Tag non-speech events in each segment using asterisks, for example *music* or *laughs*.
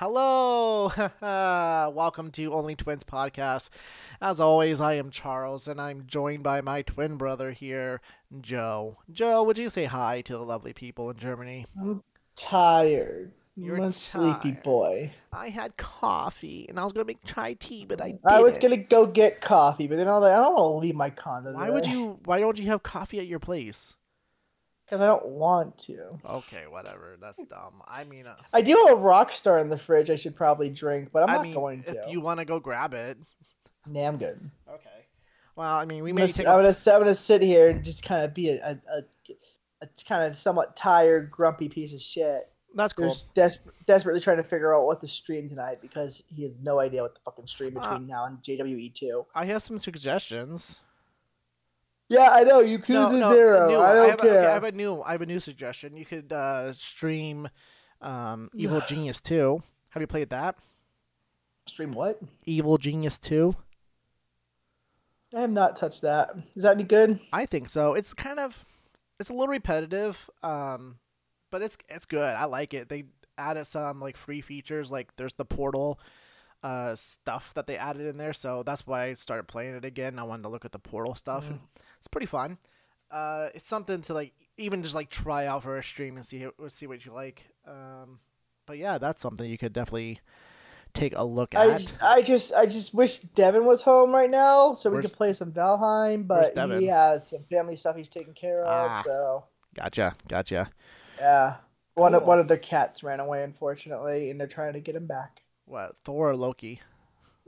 Hello, *laughs* welcome to Only Twins podcast. As always, I am Charles, and I'm joined by my twin brother here, Joe. Joe, would you say hi to the lovely people in Germany? I'm tired. You're a sleepy boy. I had coffee, and I was gonna make chai tea, but I I was gonna go get coffee, but then I was like, I don't want to leave my condo. Why would you? Why don't you have coffee at your place? Because I don't want to. Okay, whatever. That's dumb. I mean, uh, I do have a rock star in the fridge. I should probably drink, but I'm I not mean, going to. if you want to go grab it. Nah, I'm good. Okay. Well, I mean, we I'm may gonna, take. I'm, A, gonna, I'm gonna sit here and just kind of be a, a, a, a kind of somewhat tired, grumpy piece of shit. that's cool. Who's des- desperately trying to figure out what to stream tonight because he has no idea what the fucking stream Uh, between now and JWE2. I have some suggestions. Yeah, I know. Yakuza Zero. new- I don't have a, care. okay, I have a new. I have a new suggestion. You could uh, stream um, Evil *sighs* Genius Two. Have you played that? Stream what? Evil Genius Two. I have not touched that. Is that any good? I think so. It's kind of, it's a little repetitive, um, but it's it's good. I like it. They added some like free features, like there's the portal uh, stuff that they added in there. So that's why I started playing it again. I wanted to look at the portal stuff, and it's pretty fun. Uh, it's something to like even just like try out for a stream and see see what you like. Um, but yeah, that's something you could definitely take a look I, at. I just I just wish Devin was home right now so we Where's- could play some Valheim, but he has some family stuff he's taking care of. Ah. So Gotcha, gotcha. yeah, one of Cool. one of their cats ran away, unfortunately, and they're trying to get him back. What Thor or Loki?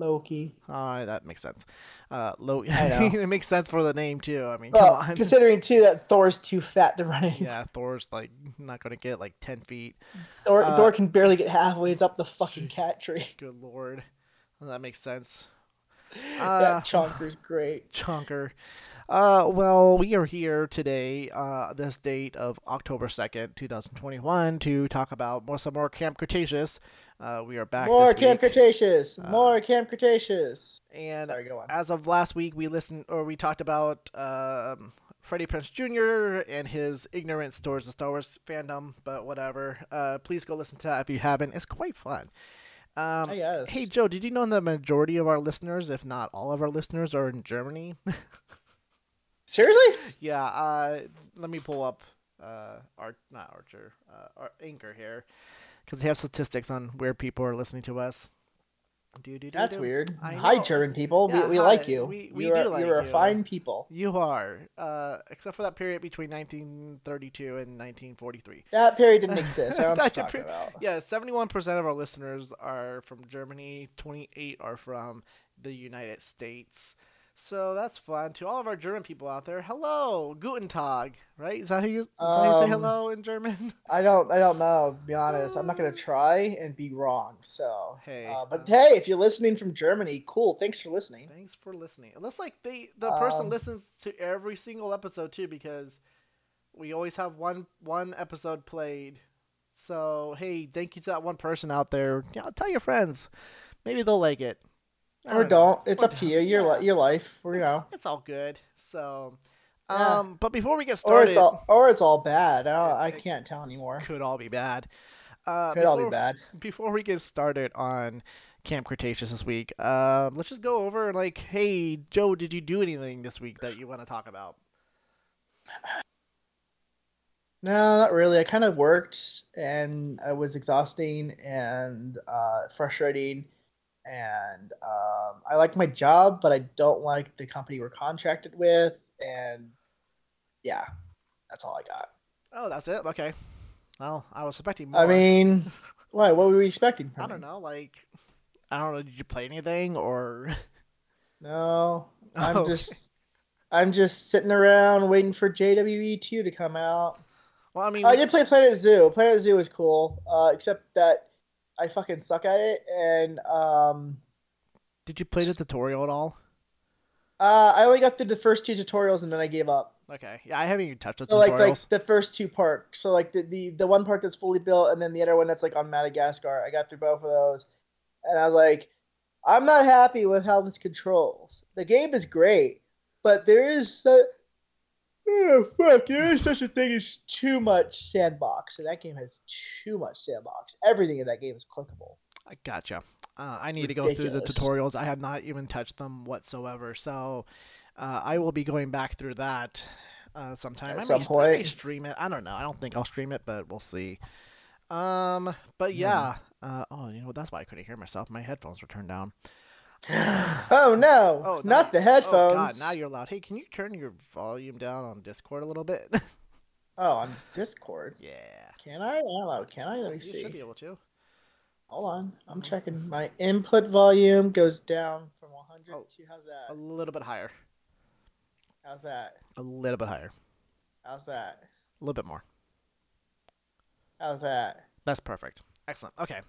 Loki. Uh, that makes sense. Uh, Loki. *laughs* It makes sense for the name too. I mean, come on. considering too that Thor's too fat to run anymore. yeah, Thor's like not gonna get like ten feet. Thor, Uh, Thor can barely get halfway up the fucking cat tree. *laughs* Good lord, well, that makes sense. *laughs* that Uh, chonker's great. chunker. Uh, well, we are here today, uh, this date of October second, two thousand twenty-one, to talk about more some more Camp Cretaceous. Uh, we are back More Camp week, Cretaceous. More Camp Cretaceous. and Sorry, as of last week, we listened or we talked about um, Freddie Prinze Jr. and his ignorance towards the Star Wars fandom, but whatever. Uh, please go listen to that if you haven't. It's quite fun. Um, I guess. Hey Joe, did you know the majority of our listeners, if not all of our listeners, are in Germany? *laughs* Seriously? yeah. Uh, let me pull up uh, Art, not Archer, uh, our Anchor here, because they have statistics on where people are listening to us. Do-do-do-do. That's weird. Hi. German people. Yeah, we we hi. like you. We- we you're, do a- like you're you. a fine people. You are, uh, except for that period between 1932 and 1943. That period didn't exist. I *laughs* don't know what That you're talking per- about. Yeah, 71% of our listeners are from Germany, 28 are from the United States. So that's fun. To all of our German people out there, hello, Guten Tag, right? Is that how you, that how you say Um, hello in German? *laughs* I don't. I don't know. To be honest, I'm not gonna try and be wrong. So, Hey, uh, but uh, hey, if you're listening from Germany, cool. Thanks for listening. Thanks for listening. It looks like they the person Um, listens to every single episode too because we always have one one episode played. So hey, thank you to that one person out there. Yeah, tell your friends. Maybe they'll like it. I Or don't. It's up to you. Your yeah. li- your life. You It's, know. it's all good. So, Yeah. um, but before we get started, Or it's all. Or it's all bad. I, I can't tell anymore. could all be bad. Uh, Could all be before- bad. *laughs* before we get started on Camp Cretaceous this week, um, let's just go over like, hey, Joe, did you do anything this week that you want to talk about? *sighs* No, not really. I kind of worked, and it was exhausting and uh, frustrating. And um, I like my job, but I don't like the company we're contracted with. And yeah, that's all I got. Oh, that's it. Okay. Well, I was expecting more. I mean, *laughs* why? What were we expecting? I don't me? know. Like, I don't know. Did you play anything or? *laughs* No, I'm Oh, okay. just, I'm just sitting around waiting for JWE two to come out. Well, I mean, I did play Planet Zoo. Planet Zoo was cool, uh, except that I fucking suck at it, and um, did you play the tutorial at all? uh, I only got through the first two tutorials and then I gave up. Okay. Yeah, I haven't even touched the So like like the first two parks. So like the, the the one part that's fully built and then the other one that's like on Madagascar. I got through both of those, and I was like, I'm not happy with how this controls. The game is great, but there is so. Oh, fuck, there is such a thing as too much sandbox, and that game has too much sandbox. Everything in that game is clickable. I gotcha. Uh, I need to go through the tutorials. I have not even touched them whatsoever. So uh, I will be going back through that uh, sometime. At I some may, I may stream it. I don't know. I don't think I'll stream it, but we'll see. Um, Hmm. but yeah. Uh, oh, you know what? That's why I couldn't hear myself. My headphones were turned down. *gasps* Oh no, Oh, not the Oh headphones. God! Now you're loud. Hey, can you turn your volume down on Discord a little bit? *laughs* Oh, on Discord. yeah. Can I? Don't know. Can I? Let me You see. should be able to. Hold on. I'm checking. My input volume goes down from 100 Oh. to how's that? A little bit higher. How's that? A little bit higher. How's that? A little bit more. How's that? That's perfect. Excellent. Okay.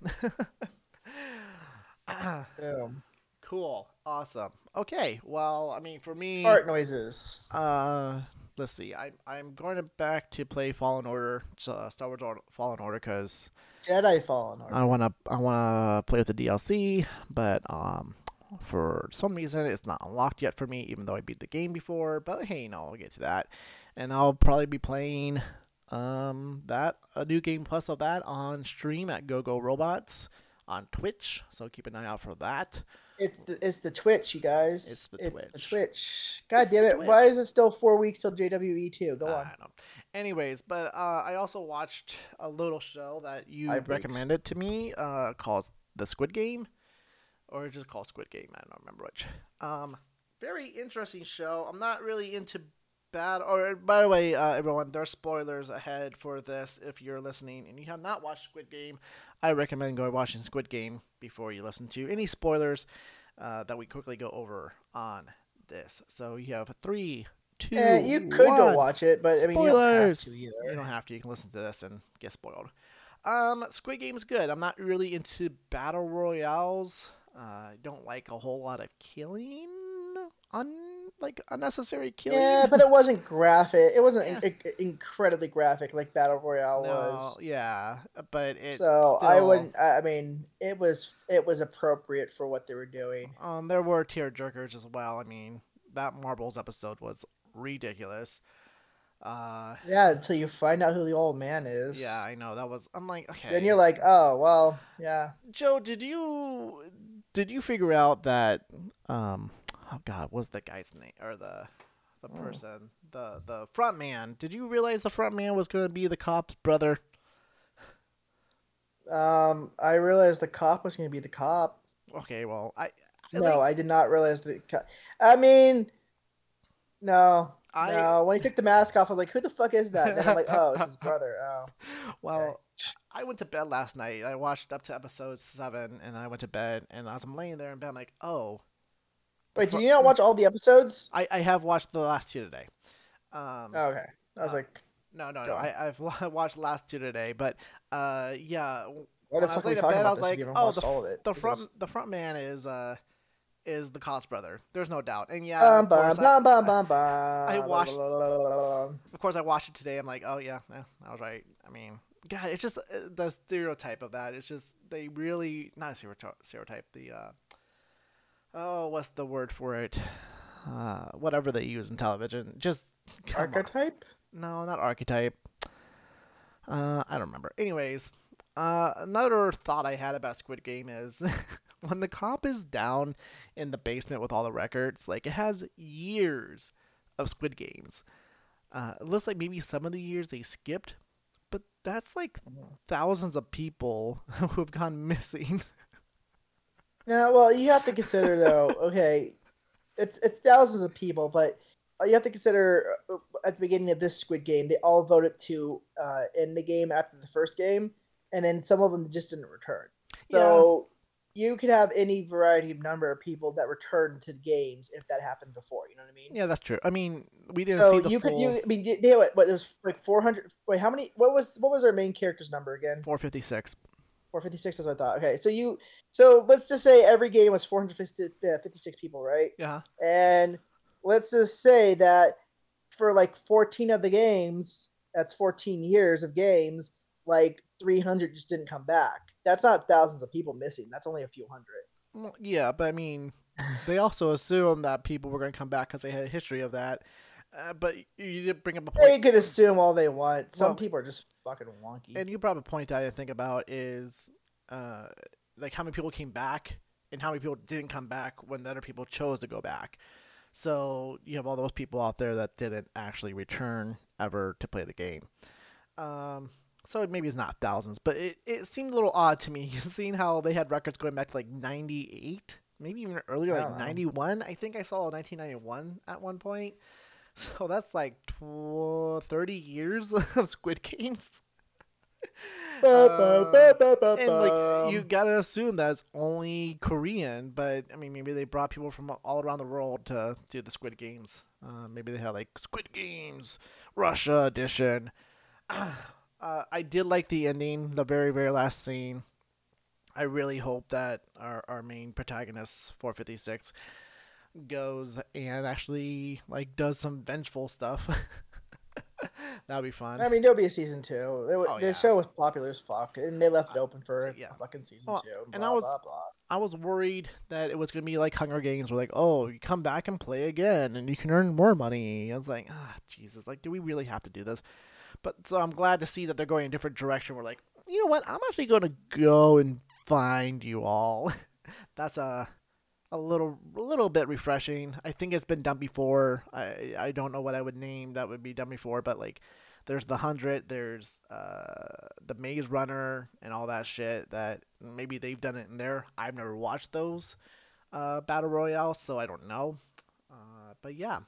*laughs* Boom. Cool. Awesome. Okay. Well, I mean, for me, Fart noises. uh, let's see. I'm I'm going to back to play Fallen Order, uh, Star Wars Fallen Order, because Jedi Fallen Order. I wanna I wanna play with the DLC, but um. For some reason, it's not unlocked yet for me, even though I beat the game before. But hey, no, I'll get to that, and I'll probably be playing um that a new game plus of that on stream at Go Go Robots on Twitch. So keep an eye out for that. It's the it's the Twitch, you guys. It's the the Twitch. Twitch. God It's damn the it! Why is it still four weeks till JWE two? Go I on. Anyways, but uh, I also watched a little show that you Five weeks. recommended to me uh, called The Squid Game, or just called Squid Game. I don't remember which. Um, very interesting show. I'm not really into bad. Or by the way, uh, everyone, there's spoilers ahead for this. If you're listening and you have not watched Squid Game, I recommend going watching Squid Game before you listen to any spoilers uh, that we quickly go over on this. So you have three, two, Yeah, you could one. go watch it, but I mean, you don't have to You don't have to. You can listen to this and get spoiled. Um, Squid Game is good. I'm not really into battle royales. Uh, I don't like a whole lot of killing, un like unnecessary killing. Yeah, but it wasn't *laughs* graphic. It wasn't Yeah. in- in- incredibly graphic like Battle Royale no, was. yeah, but it. so I wouldn't. I I mean, it was it was appropriate for what they were doing. Um, there were tear jerkers as well. I mean, that Marbles episode was ridiculous. Uh, Yeah, until you find out who the old man is. yeah, I know that was. I'm like, okay. Then you're like, oh well, yeah. Joe, did you did you figure out that um oh god, what's the guy's name or the the Hmm. person the the front man? Did you realize the front man was going to be the cop's brother? Um, I realized the cop was going to be the cop. Okay, well, I, I No, think I did not realize the. Co- I mean, no, I no. When he took the mask off, I was like, "Who the fuck is that?" Then I'm like, "Oh, it's his *laughs* brother." Oh, well, I went to bed last night. I watched up to episode 7 and then I went to bed and as I'm laying there in bed I'm like, "Oh, wait, did you not watch all the episodes? I I have watched the last two today." Um Oh, okay, I was uh, like, no, no, no. on. I, I've *laughs* watched the last two today, but uh, yeah, "What when I was fuck are we laying in bed, I was like, "Oh, the, it?" the Because- front the front man is uh is the Cost brother. There's no doubt." And yeah, of, course, bum, I, bum, bum, *laughs* watched- blah, blah, blah, blah, blah. of course, I watched it today. I'm like, "Oh yeah, yeah, I was right." I mean, God, it's just uh, the stereotype of that. It's just they really not a stereotype. Stereotype. The uh, oh, what's the word for it? Uh, whatever they use in television. Just come on. Archetype? No, not archetype. Uh, I don't remember. Anyways, uh, another thought I had about Squid Game is *laughs* when the cop is down in the basement with all the records, like it has years of Squid Games. Uh, it looks like maybe some of the years they skipped, but that's like thousands of people *laughs* who have gone missing. No, well, you have to consider though. *laughs* Okay, it's it's thousands of people, but you have to consider uh, at the beginning of this Squid Game, they all voted to uh, end the game after the first game, and then some of them just didn't return. So you could have any variety of number of people that return to the games if that happened before. You know what I mean? yeah, that's true. I mean, we didn't So see the you full could you I mean you, know what? What it was like four hundred? Wait, how many? What was what was our main character's number again? 456. 456 is what I thought. Okay, so you, so let's just say every game was 456 people, right? Yeah. And let's just say that for like 14 of the games, that's 14 years of games, like 300 just didn't come back. That's not thousands of people missing. That's only a few hundred. Yeah, but I mean, they also assume that people were going to come back because they had a history of that. Uh, but you did bring up a point. They could assume all they want. Some Well, people are just fucking wonky. and you brought up a point that I didn't think about is uh, like how many people came back and how many people didn't come back when the other people chose to go back. So you have all those people out there that didn't actually return ever to play the game. Um, so maybe it's not thousands, but it, it seemed a little odd to me *laughs* seeing how they had records going back to like 98, maybe even earlier, like 91. I think I saw 1991 at one point. *laughs* So that's like tw- 30 years *laughs* of Squid Games. Uh, and like you gotta assume that's only Korean, but I mean maybe they brought people from all around the world to do the Squid Games. Uh, maybe they had like Squid Games Russia edition. *sighs* Uh, I did like the ending, the very very last scene. I really hope that our our main protagonist, 456, goes and actually like does some vengeful stuff. *laughs* That'd be fun. I mean, there'll be a season two. It, oh, the yeah. show was popular as fuck, and they left it open for yeah. fucking season well, two. Blah, and I was, blah, blah. I was worried that it was gonna be like Hunger Games, where like, oh, you come back and play again, and you can earn more money. I was like, ah, Jesus, like, do we really have to do this? But so I'm glad to see that they're going a different direction. We're like, you know what? I'm actually going to go and find you all. *laughs* That's a a little a little bit refreshing. I think it's been done before. I I don't know what I would name that would be done before, but like there's the hundred, there's uh the Maze Runner and all that shit that maybe they've done it in there. I've never watched those uh battle royale, so I don't know. Uh, but yeah,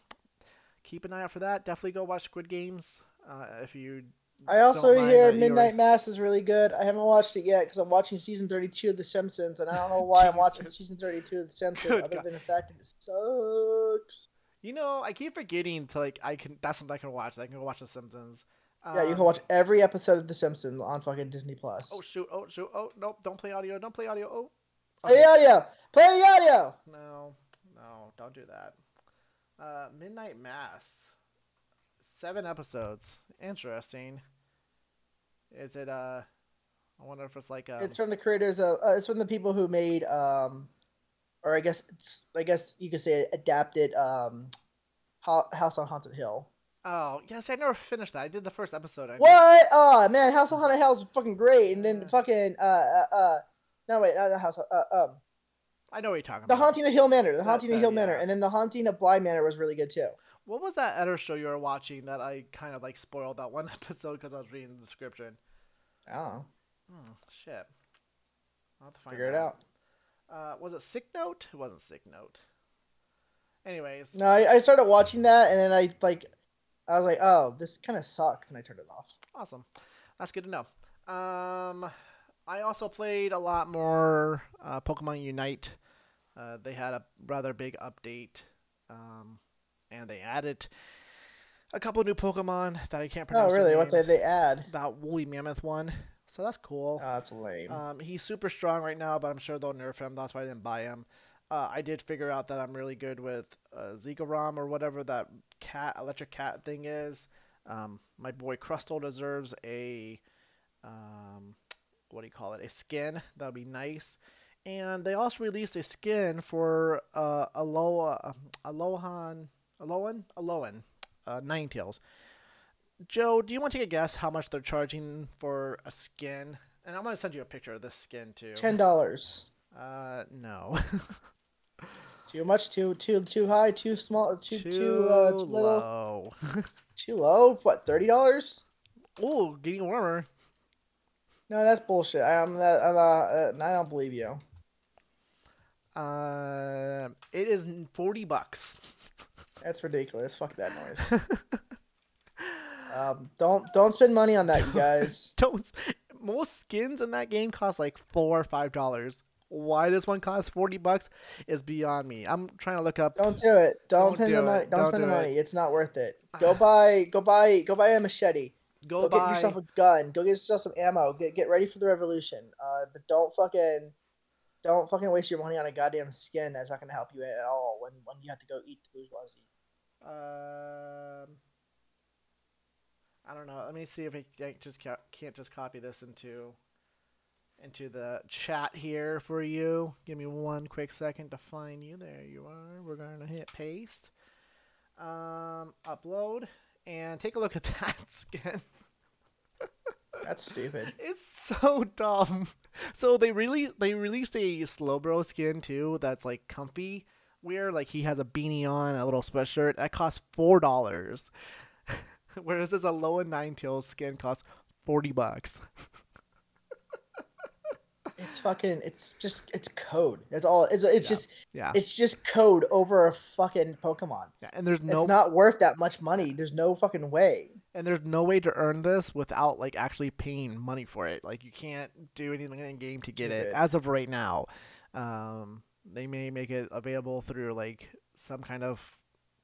keep an eye out for that. Definitely go watch Squid Games uh, if you I also hear Midnight Mass is really good. I haven't watched it yet because I'm watching season 32 of The Simpsons, and I don't know why I'm *laughs* watching season 32 of The Simpsons good other God. than the fact that it sucks. You know, I keep forgetting to like I can. That's something I can watch. I can go watch The Simpsons. Um, yeah, you can um, watch every episode of The Simpsons on fucking Disney Plus. Oh shoot! Oh shoot! Oh nope! Don't play audio! Don't play audio! Oh. Okay. Play the audio! Play the audio! No, no, don't do that. Uh, Midnight Mass. Seven episodes. Interesting. Is it uh? I wonder if it's like um, It's from the creators of. Uh, it's from the people who made um, or I guess it's. I guess you could say adapted um, House on Haunted Hill. Oh yes, I never finished that. I did the first episode. I what? Oh man, House on Haunted Hill is fucking great, and then yeah. fucking uh uh. uh no wait, not the house. Uh, um, I know what you're talking the about. The Haunting of Hill Manor. The Haunting that, of Hill yeah. Manor, and then the Haunting of Bly Manor was really good too. What was that other show you were watching that I kind of like spoiled that one *laughs* episode because I was reading the description? Oh. Hmm, shit. I'll have to Figure it out. Uh, was it Sick Note? It wasn't Sick Note. Anyways. No, I, I started watching that and then I like, I was like, oh, this kind of sucks, and I turned it off. Awesome. That's good to know. Um, I also played a lot more uh, Pokemon Unite. Uh, they had a rather big update. Um, and they added a couple new Pokemon that I can't pronounce. Oh, really? What did they add? That woolly mammoth one. So that's cool. Oh, that's lame. Um, he's super strong right now, but I'm sure they'll nerf him. That's why I didn't buy him. Uh, I did figure out that I'm really good with uh, Zekrom or whatever that cat electric cat thing is. Um, my boy Crustle deserves a um, what do you call it? A skin. That would be nice. And they also released a skin for uh, Aloha, Alohan Alolan? Alolan. Uh, Ninetales. Joe, do you want to take a guess how much they're charging for a skin? And I'm going to send you a picture of this skin too. Ten dollars. Uh, no. *laughs* too much? Too too too high? Too small? Too too, too, uh, too low. *laughs* too low? What? Thirty dollars? Oh, getting warmer. No, that's bullshit. I'm that. I'm, uh, I don't believe you. Uh, it is forty bucks. That's ridiculous. Fuck that noise. *laughs* um, don't don't spend money on that, you guys. *laughs* don't. Most skins in that game cost like four or five dollars. Why this one costs forty bucks is beyond me. I'm trying to look up. Don't do it. Don't, spend do the money. Don't, don't, spend do the money. It. It's not worth it. *sighs* Go buy. Go buy. Go buy a machete. Go, go buy... get yourself a gun. Go get yourself some ammo. Get get ready for the revolution. Uh, but don't fucking don't fucking waste your money on a goddamn skin that's not gonna help you at all when when you have to go eat the bourgeoisie. Um, I don't know. Let me see if I just can't just copy this into into the chat here for you. Give me one quick second to find you. There you are. We're going to hit paste. Um, upload and take a look at *laughs* that skin. That's stupid. *laughs* It's so dumb. so they really they released a Slowbro skin too that's like comfy wear. Like he has a beanie on, a little sweatshirt. That costs four dollars. *laughs* Whereas this Alolan Ninetales skin costs forty bucks. *laughs* It's fucking. It's just. It's code. That's all. It's. It's Yeah. just. yeah. It's just code over a fucking Pokemon. yeah. And there's no It's not worth that much money. There's no fucking way. and there's no way to earn this without like actually paying money for it. Like you can't do anything in game to get it as of right now. Um, they may make it available through like some kind of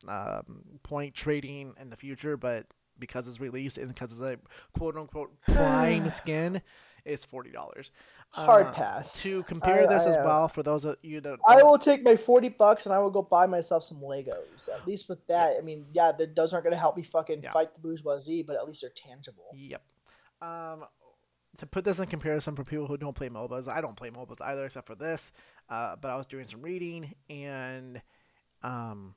um, point trading in the future, but because it's released and because it's a quote unquote *sighs* prime skin, it's forty dollars. Hard pass. To compare this I, as uh, well, for those of you that I will take my forty bucks and I will go buy myself some Legos. At least with that, I mean, yeah, the, those aren't going to help me fucking Yeah. fight the bourgeoisie, but at least they're tangible. Yep. Um, to put this in comparison for people who don't play MOBAs, I don't play MOBAs either, except for this. Uh, but I was doing some reading, and um,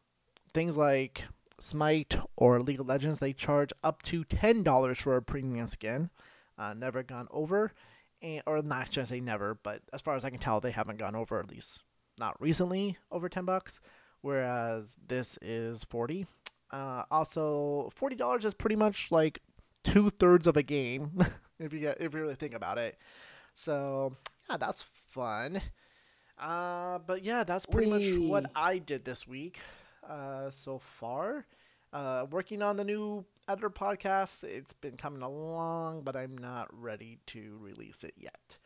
things like Smite or League of Legends, they charge up to ten dollars for a premium skin. Uh, never gone over, and or not just say never, but as far as I can tell, they haven't gone over at least not recently over ten bucks. Whereas this is forty. Uh, also, forty dollars is pretty much like two thirds of a game *laughs* if you get if you really think about it. So yeah, that's fun. Uh, but yeah, that's pretty much what I did this week. Uh, so far, uh, working on the new editor podcast. It's been coming along, but I'm not ready to release it yet.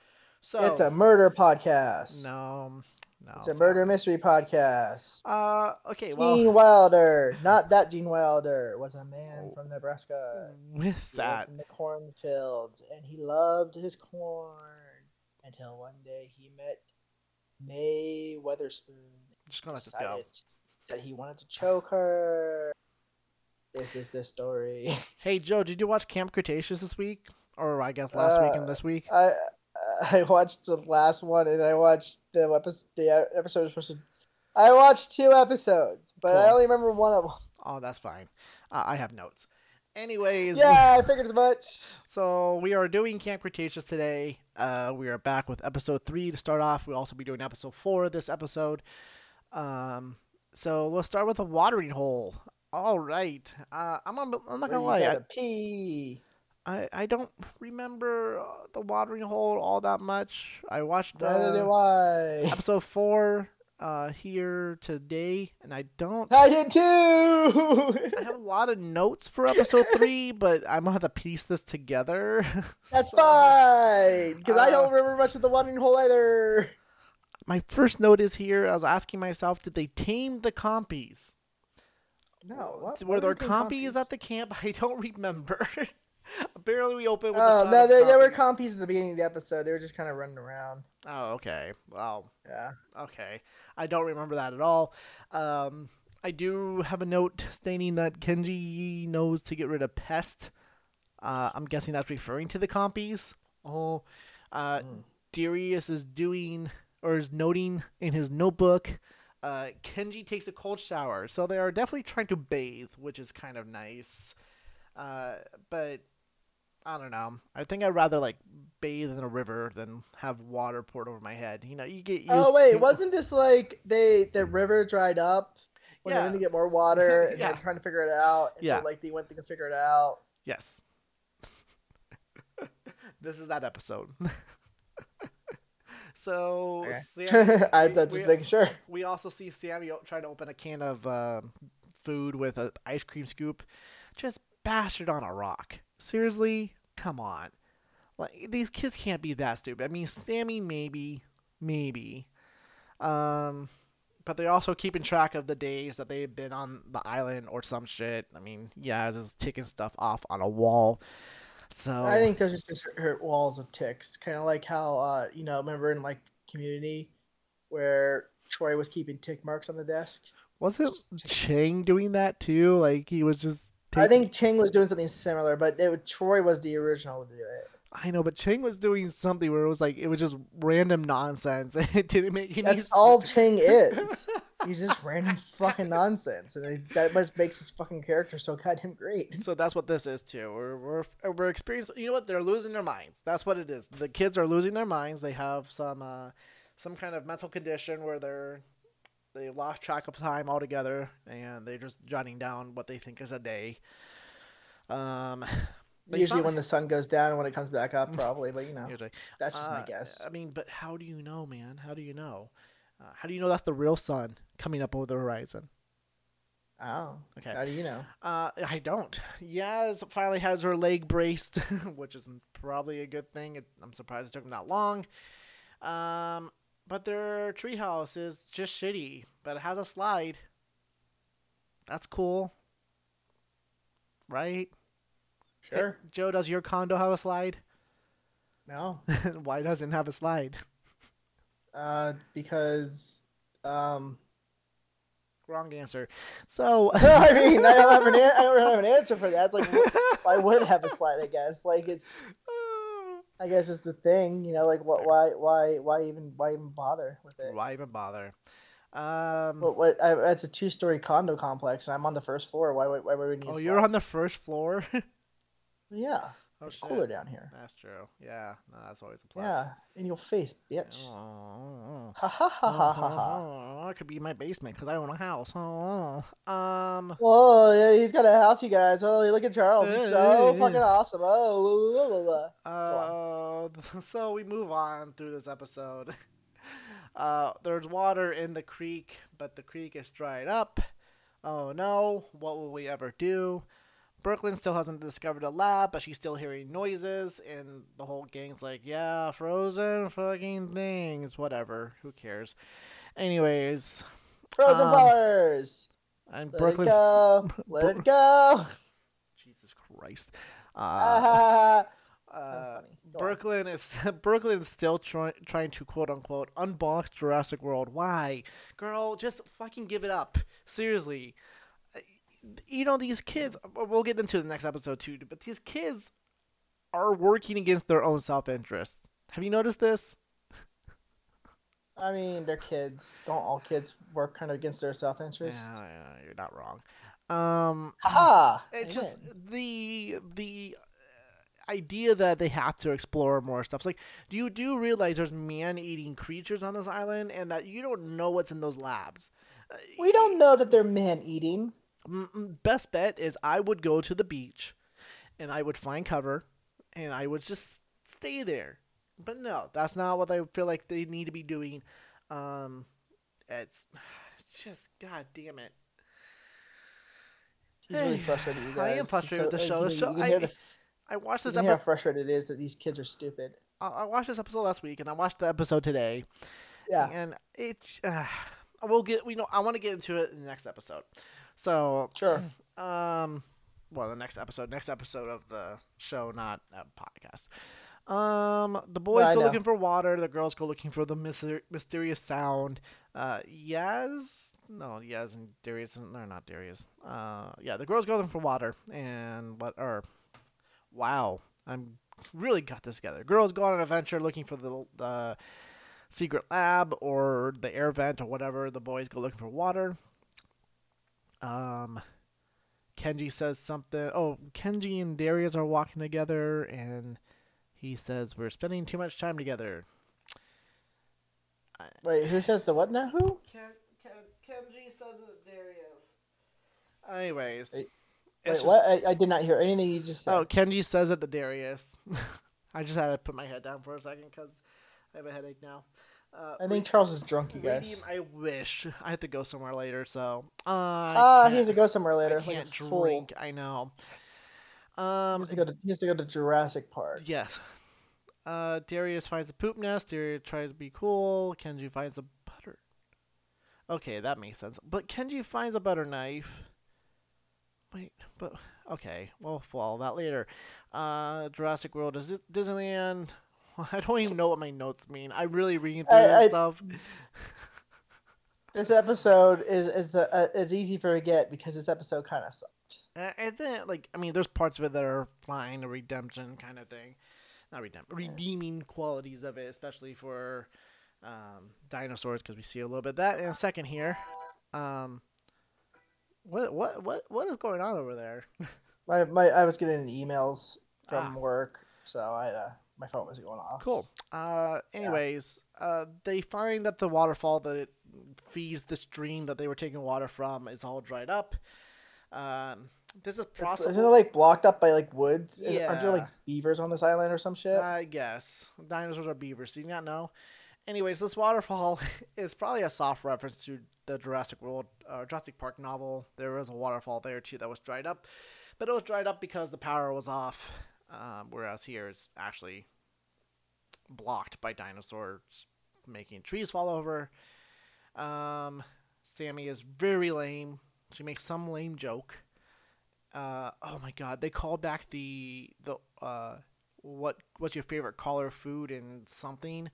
So It's a murder podcast. no, no. it's a sorry. murder mystery podcast. Uh, okay. Well, Gene Wilder, not that Gene Wilder, was a man from Nebraska. with that, in the cornfields, and he loved his corn until one day he met May Weatherspoon. Just gonna let this go. that he wanted to choke her. This is the story. *laughs* Hey Joe, did you watch Camp Cretaceous this week, or I guess last week and Uh, this week? I I watched the last one, and I watched the episode. The episode was supposed to. I watched two episodes, but I only remember one of them. Oh, that's fine. Uh, I have notes. Anyways, we- Yeah, I figured as much. so we are doing Camp Cretaceous today. Uh, we are back with episode three to start off. We'll also be doing episode four this episode. Um, so let's start with a watering hole. All right. Uh, I'm, I'm not gonna lie. I, pee. I, I don't remember uh, the watering hole all that much. I watched Neither do uh, I. episode four uh, here today, and I don't. I did too. I have a lot of notes for episode three, *laughs* but I'm gonna have to piece this together. *laughs* That's So, fine, because I uh, don't remember much of the watering hole either. My first note is here. I was asking myself, did they tame the compies? No, what? Were what there compies compies? at the camp? *laughs* I don't remember. *laughs* Apparently, we opened with. Oh a no, of they, they were compies. compies at the beginning of the episode. They were just kind of running around. Oh, okay. Well, Yeah. okay. I don't remember that at all. Um, I do have a note stating that Kenji knows to get rid of pest. Uh, I'm guessing that's referring to the compies. Oh, uh, Mm. Darius is doing or is noting in his notebook. Uh, Kenji takes a cold shower, so they are definitely trying to bathe, which is kind of nice. Uh, but I don't know. I think I'd rather like bathe in a river than have water poured over my head. You know, you get used. Oh wait, to... wasn't this like they the river dried up when Yeah. they to get more water *laughs* and Yeah. they're trying to figure it out? And Yeah. so like they went to figure it out. Yes. *laughs* this is that episode. *laughs* so Okay. Sammy, I we- that's just making sure. We also see Sammy trying to open a can of uh, food with an ice cream scoop. Just bash it on a rock. Seriously, come on. Like these kids can't be that stupid. I mean, Sammy maybe, maybe, um, but they're also keeping track of the days that they've been on the island or some shit. I mean, yeah, just ticking stuff off on a wall. So I think those are just her, her walls of ticks, kind of like how uh you know remember in like Community where Troy was keeping tick marks on the desk. was it Chang doing that too? Like he was just. I think Ching was doing something similar, but it, Troy was the original to do it. I know, but Chang was doing something where it was like it was just random nonsense. *laughs* it didn't make any That's sense. all Ching *laughs* is. He's just random fucking nonsense, and it, that much makes his fucking character so goddamn great. So that's what this is too. We're we're we're experiencing. You know what? They're losing their minds. That's what it is. The kids are losing their minds. They have some uh, some kind of mental condition where they're they lost track of time altogether, and they're just jotting down what they think is a day. Um, Usually when the sun goes down and when it comes back up, *laughs* probably. But you know, Usually. that's just Uh, my guess. I mean, but how do you know, man? How do you know? Uh, how do you know that's the real sun coming up over the horizon? Oh, Okay. How do you know? Uh, I don't. Yaz finally has her leg braced, *laughs* which is probably a good thing. It, I'm surprised it took them that long. Um, but their treehouse is just shitty, but it has a slide. That's cool. Right? Sure. Joe, does your condo have a slide? No. *laughs* Why doesn't have a slide? Uh, because um, Wrong answer. So, *laughs* I mean, I don't have an an- I don't really have an answer for that. It's like, why would it have a slide? I guess. Like it's, *laughs* I guess it's the thing. You know, like what? Why? Why? Why even? Why even bother with it? why even bother? Um, What? What? I, it's a two-story condo complex, and I'm on the first floor. Why? would- Why would we need? oh, you're on the first floor. *laughs* Yeah. Oh, It's shit. cooler down here. That's true. Yeah, no, that's always a plus. Yeah, in your face, bitch. Oh, Ha ha ha ha ha ha. oh, it could be my basement because I own a house. Oh, um, Whoa, yeah, he's got a house, you guys. Oh, look at Charles. He's so *laughs* fucking awesome. Oh, uh, *laughs* so we move on through this episode. *laughs* Uh, there's water in the creek, but the creek is dried up. Oh no, what will we ever do? Brooklyn still hasn't discovered a lab, but she's still hearing noises, and the whole gang's like, yeah, frozen fucking things, whatever, who cares? Anyways, Frozen um, flowers. and Let Brooklyn's. it go. *laughs* Let it go. Jesus Christ. *laughs* Uh, uh. On. Brooklyn is *laughs* Brooklyn is still try, trying to quote unquote unbox Jurassic World. Why, girl? Just fucking give it up. Seriously, you know these kids. uh, We'll get into the next episode too. But these kids are working against their own self interest. Have you noticed this? I mean, they're kids. Don't all kids work kind of against their self interest? Yeah, yeah, you're not wrong. Um, Ha! it's I just win. the the uh, idea that they have to explore more stuff. It's like, do you do realize there's man-eating creatures on this island, and that you don't know what's in those labs? we don't know that they're man eating. Mm, Best bet is I would go to the beach, and I would find cover, and I would just stay there. But no, that's not what I feel like they need to be doing. Um, it's, *sighs* just god damn it. He's really *sighs* frustrated. You I am frustrated with the uh, show. You, The show- you I- the, I watched this episode. how frustrated it is that these kids are stupid. I I watched this episode last week, and I watched the episode today. Yeah. and it *sighs* uh, we'll get we know I want to get into it in the next episode. So Sure. um, well, the next episode, next episode of the show, not a podcast. Um, the boys go looking for water. The girls go looking for the myster- mysterious sound. Uh, Yaz, no, Yaz and Darius, no, not Darius. Uh, yeah, the girls go looking for water, and what? Or, wow, I'm really got this together. Girls go on an adventure looking for the the secret lab or the air vent or whatever. The boys go looking for water. Um, Kenji says something. Oh, Kenji and Darius are walking together, and he says we're spending too much time together. Wait, who says the what now? Who? Ken, Ken, Kenji says it to Darius. Anyways, Wait, Wait, just- what? I, I did not hear anything you just said. Oh, Kenji says it to Darius. *laughs* I just had to put my head down for a second because I have a headache now. Uh, I think Charles is drunk, you guys. I wish I have to go somewhere later, so uh, Ah, I he has to go somewhere later. Like a can't fool. drink. I know. Um, He Um, has to go to. He has to go to Jurassic Park. yes. *laughs* Uh, Darius finds a poop nest. Darius tries to be cool. Kenji finds a butter. Okay, that makes sense. But Kenji finds a butter knife. Wait, but okay, we'll follow that later. Uh, Jurassic World is Disneyland? *laughs* I don't even know what my notes mean. I'm really reading through I- this I- stuff. *laughs* This episode is is uh, uh, is easy for a get because this episode kind of sucked. Uh, like I mean, there's parts of it that are fine, a redemption kind of thing, not redemption, redeeming qualities of it, especially for um, dinosaurs because we see a little bit of that in a second here. Um, what what what what is going on over there? *laughs* My my I was getting emails from Ah. work, so I had my phone was going off. Cool. Uh, anyways, uh, they find that the waterfall that it feeds the stream that they were taking water from is all dried up. Um, this is It's- Isn't it like blocked up by like woods? Is- Aren't there like beavers on this island or some shit? I guess dinosaurs are beavers. Do you not know? Anyways, this waterfall *laughs* is probably a soft reference to the Jurassic World, uh, Jurassic Park novel. There was a waterfall there too that was dried up, but it was dried up because the power was off. Um, whereas here it's actually blocked by dinosaurs making trees fall over. Um, Sammy is very lame. She makes some lame joke. Uh, oh my god, they called back the the uh, what what's your favorite color food and something,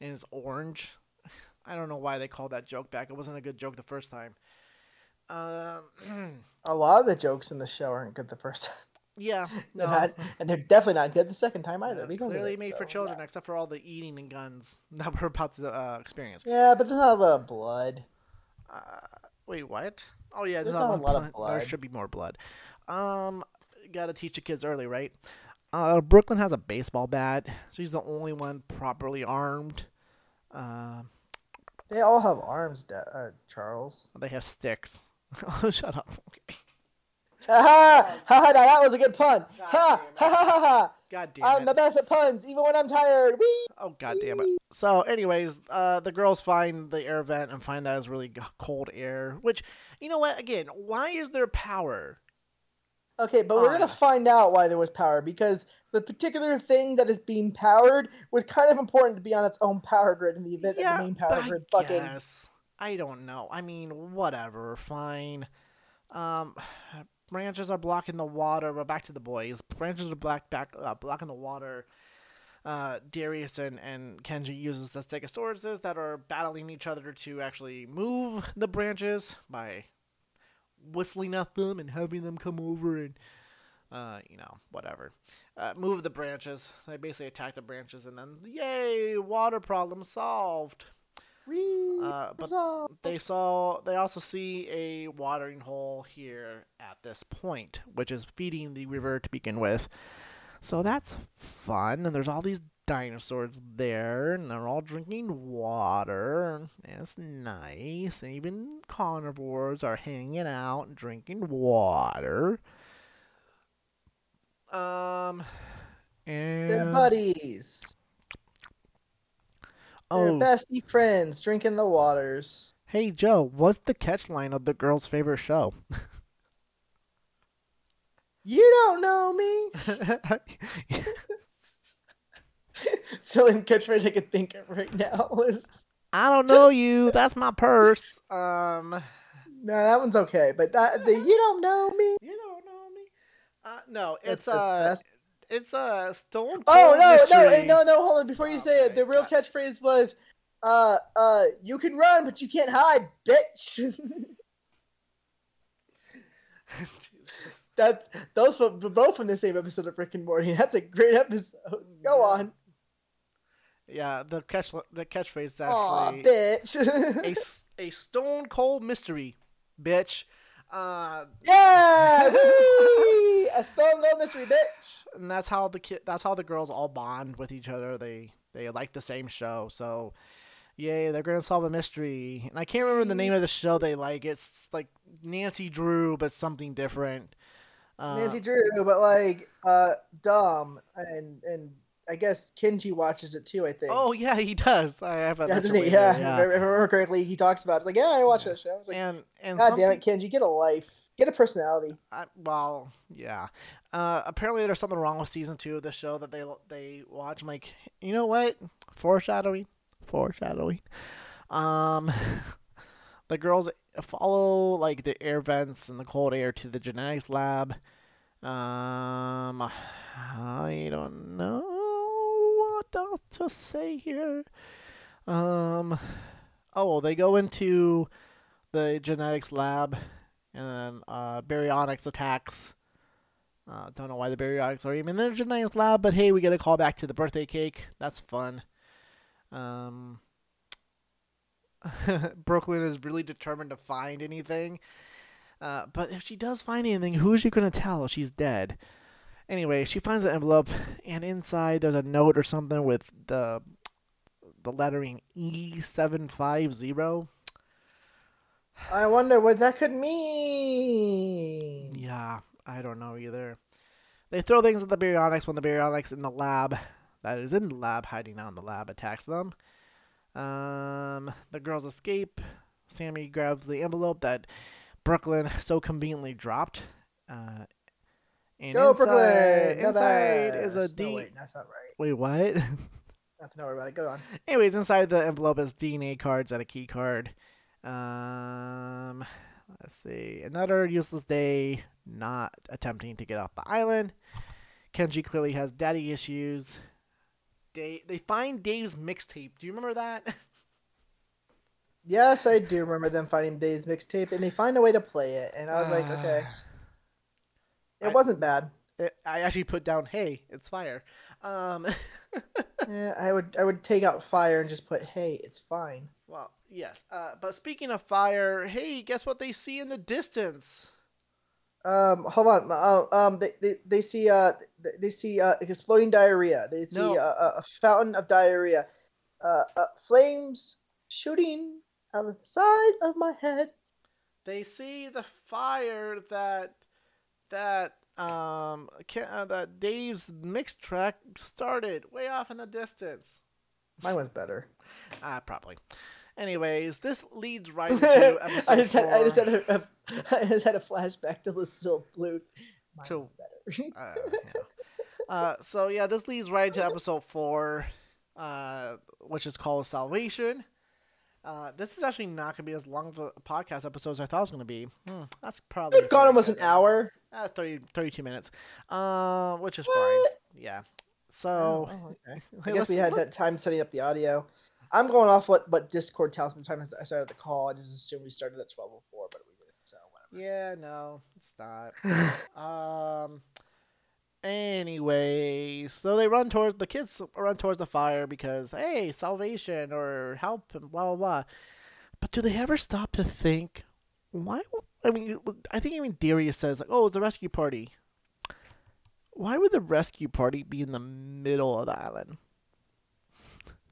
and it's orange. *laughs* I don't know why they called that joke back. It wasn't a good joke the first time. Um, *clears throat* A lot of the jokes in the show aren't good the first time. Yeah, They're *laughs* no, not- and they're definitely not good the second time either. uh, We know clearly that, made for so, children, except for all the eating and guns *laughs* that we're about to uh, experience. Yeah. yeah, but there's not a lot of blood. Wait, what? Oh yeah, There's not not a lot of blood. There should be more blood. Um, gotta teach the kids early, right? Uh, Brooklyn has a baseball bat. She's the only one properly armed. Um, They all have arms, Da- uh, Charles. they have sticks. oh, *laughs* shut up. Okay. Ha ha! Ha ha! That was a good pun. Ha ha ha ha ha! God damn I'm it. the best at puns, even when I'm tired. Whee! Oh god damn it. So anyways, uh the girls find the air vent and find that it's really cold air, which you know what, again, why is there power? Okay, but we're gonna find out why there was power because the particular thing that is being powered was kind of important to be on its own power grid in the event that the main power I grid fucking. guess. I don't know. I mean, whatever, fine. Um *sighs* branches are blocking the water. We're back to the boys. Branches are black back uh, blocking the water. Uh, Darius and, and Kenji uses the Stegosauruses that are battling each other to actually move the branches by whistling at them and having them come over and uh, you know, whatever. Uh, move the branches. They basically attack the branches and then yay, water problem solved. Uh, but they saw they also see a watering hole here at this point, which is feeding the river to begin with. So that's fun, and there's all these dinosaurs there, and they're all drinking water, and it's nice. And even carnivores are hanging out and drinking water. Um, and buddies. They're oh, bestie friends drinking the waters. hey Joe, what's the catch line of the girl's favorite show? You don't know me. *laughs* *laughs* so in catchphrase I could think of right now was I don't know you. That's my purse. Um, no, that one's okay, but that the you don't know me. *laughs* you don't know me. Uh, no, it's a best. It's a stone. Oh Cold no, mystery. no, no, no! Hold on. Before you say it, the real catchphrase was, "Uh, uh, you can run, but you can't hide, bitch." *laughs* Jesus. That's those were both from the same episode of Rick and Morty. That's a great episode. Go on. Yeah, the catch the catchphrase is Aw, actually bitch. a a stone cold mystery, bitch. Uh, *laughs* yeah, a stone cold mystery, bitch. and that's how the kid that's how the girls all bond with each other they they like the same show so yay they're gonna solve a mystery and i can't remember the name of the show they like it's like nancy drew but something different uh, Nancy Drew, but like, uh, dumb, and and I guess Kenji watches it too. I think. oh yeah he does i have a *laughs* yeah, doesn't he? yeah. yeah. If I remember correctly, he talks about it. Like, yeah, I watch that show. I was like, and and God something, damn it, Kenji, get a life, get a personality. Well yeah. Uh, apparently there's something wrong with season two of the show that they they watch. I'm like you know what? Foreshadowing. Foreshadowing. Um *laughs* the girls follow like the air vents and the cold air to the genetics lab. Um i don't know what else to say here. Um oh they go into the genetics lab and then uh, baryonyx attacks. Uh, don't know why the baryonyx are even in the genetics lab, but hey, we get a call back to the birthday cake. That's fun. Um, *laughs* Brooklyn is really determined to find anything. Uh, but if she does find anything, who is she going to tell? She's dead. Anyway, she finds the envelope, and inside there's a note or something with the the lettering E seven five zero. I wonder what that could mean. Yeah, I don't know either. They throw things at the baryonyx when the baryonyx in the lab, that is in the lab, hiding out in the lab, attacks them. Um, the girls escape. Sammy grabs the envelope that Brooklyn so conveniently dropped. Uh, and Go inside, Brooklyn! Inside is a No, D. wait, that's not right. Wait, what? *laughs* Nothing to worry about it. Go on. Anyways, inside the envelope is DNA cards and a key card. Um, let's see. Another useless day, not attempting to get off the island. Kenji clearly has daddy issues. Dave, they find Dave's mixtape. Do you remember that? *laughs* Yes, I do remember them finding Dave's mixtape, and they find a way to play it, and I was like, okay, it I- wasn't bad. It- I actually put down, "Hey, it's fire." Um, *laughs* Yeah, I would I would take out fire and just put, hey, it's fine. well, yes. Uh, but speaking of fire, hey, guess what they see in the distance? Um, hold on. Uh, um, they, they, they see uh they, see uh exploding diarrhea. They see No. a, a, fountain of diarrhea. Uh, uh, flames shooting out of the side of my head. they see the fire that that um uh, that Dave's mix track started way off in the distance. Mine was better. *laughs* Ah, probably. Anyways, this leads *laughs* right into episode I just had I just had a, a *laughs* I just had a flashback to the Silk Blue. Mine To- better. *laughs* uh, yeah. Uh, so yeah, this leads right into episode four, uh, which is called Salvation. Uh, this is actually not going to be as long of a podcast episode as I thought it was going to be. Hmm, that's probably It's gone almost an hour. That's 30, 32 minutes, uh, which is What? fine. Yeah. So Oh, okay. I guess we had that time setting up the audio. I'm going off what, what Discord tells me. Time I started the call, I just assumed we started at 12:04, but we didn't. So whatever. Yeah, no, it's not. *laughs* Um. Anyways, so they run towards the kids run towards the fire because hey, salvation or help and blah blah blah. But do they ever stop to think why? I mean, I think even Darius says like, "Oh, it's a rescue party." Why would the rescue party be in the middle of the island?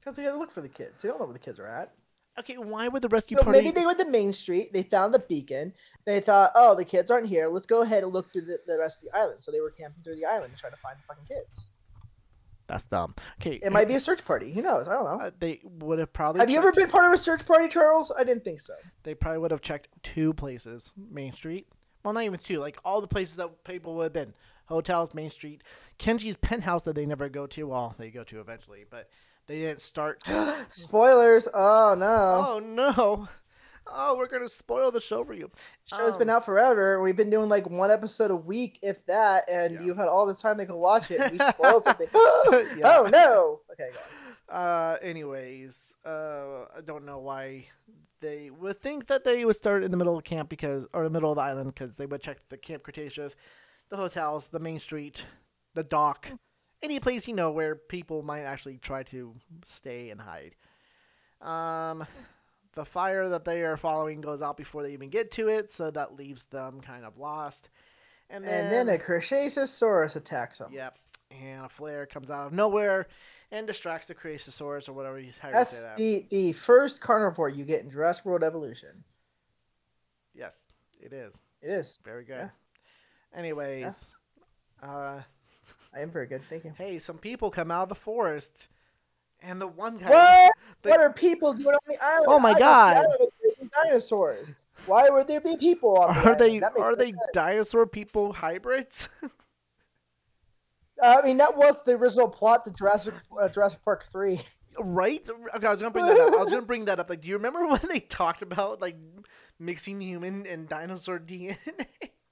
Because they gotta look for the kids. They don't know where the kids are at. Okay, why would the rescue So party? maybe they went to Main Street. They found the beacon. They thought, oh, the kids aren't here. Let's go ahead and look through the, the rest of the island. So they were camping through the island trying to find the fucking kids. That's dumb. Okay, It might be *laughs* a search party. Who knows? I don't know. Uh, they would have probably. Have you ever been part of a search party, Charles? I didn't think so. they probably would have checked two places Main Street. Well, not even two, like all the places that people would have been hotels, Main Street, Kenji's penthouse that they never go to. Well, they go to eventually, but they didn't start. *gasps* Spoilers. Oh no. oh no! Oh, we're gonna spoil the show for you. Show's been Um, out forever. We've been doing like one episode a week, if that, and Yeah. you've had all this time to go watch it. We *laughs* spoiled something. Yeah. *gasps* Oh no. Okay. Uh, anyways, uh, I don't know why they would think that they would start in the middle of camp because, or the middle of the island because they would check the Camp Cretaceous, the hotels, the main street, the dock, any place you know where people might actually try to stay and hide. Um, the fire that they are following goes out before they even get to it, so that leaves them kind of lost. And then, And then a Cretaceosaurus attacks them. Yep. And a flare comes out of nowhere and distracts the Cretacesaurus or whatever you how you That's say that. the the first carnivore you get in Jurassic World Evolution. Yes, it is. It is. Very good. Yeah. Anyways, uh, I am very good. Thank you. hey, some people come out of the forest, and the one guy. What? the- what are people doing on the island? Oh my I God. island was raising Dinosaurs. Why would there be people on the Are island? they are they sense. dinosaur people hybrids? *laughs* I mean, that was the original plot to Jurassic uh, Jurassic Park three. right? Okay, I was gonna bring that up. I was gonna *laughs* bring that up. Like, do you remember *laughs* when they talked about like mixing human and dinosaur DNA?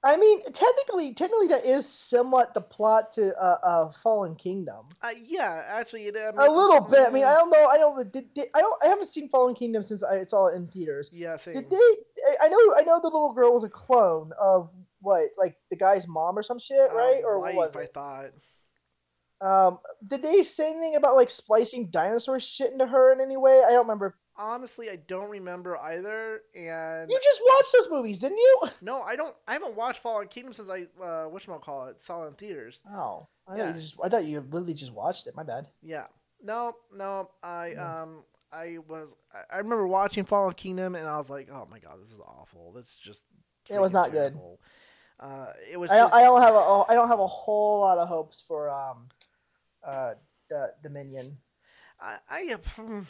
I mean, technically, technically, that is somewhat the plot to uh, uh Fallen Kingdom. uh, yeah, actually, it, I A mean, little bit. I mean, I mm, don't know. I don't. Did, did, I don't. I haven't seen Fallen Kingdom since I saw it in theaters. yeah, same. Did they? I- I know. I know the little girl was a clone of what, like the guy's mom or some shit, Uh, right? Or what wife, was I thought. Um, did they say anything about like splicing dinosaur shit into her in any way? I don't remember honestly, I don't remember either. And You just watched those movies, didn't you? *laughs* no, I don't. I haven't watched Fallen Kingdom since I uh, what call it saw it in theaters. Oh, I, Yeah. thought you just, I thought you literally just watched it. My bad. Yeah. No, no. I Yeah. um I was I- remember watching Fallen Kingdom and I was like, oh my god, this is awful. This is just It was not good. Uh, it was I don't, just I don't have a I don't have a whole lot of hopes for um uh the Dominion. I I, have, hmm,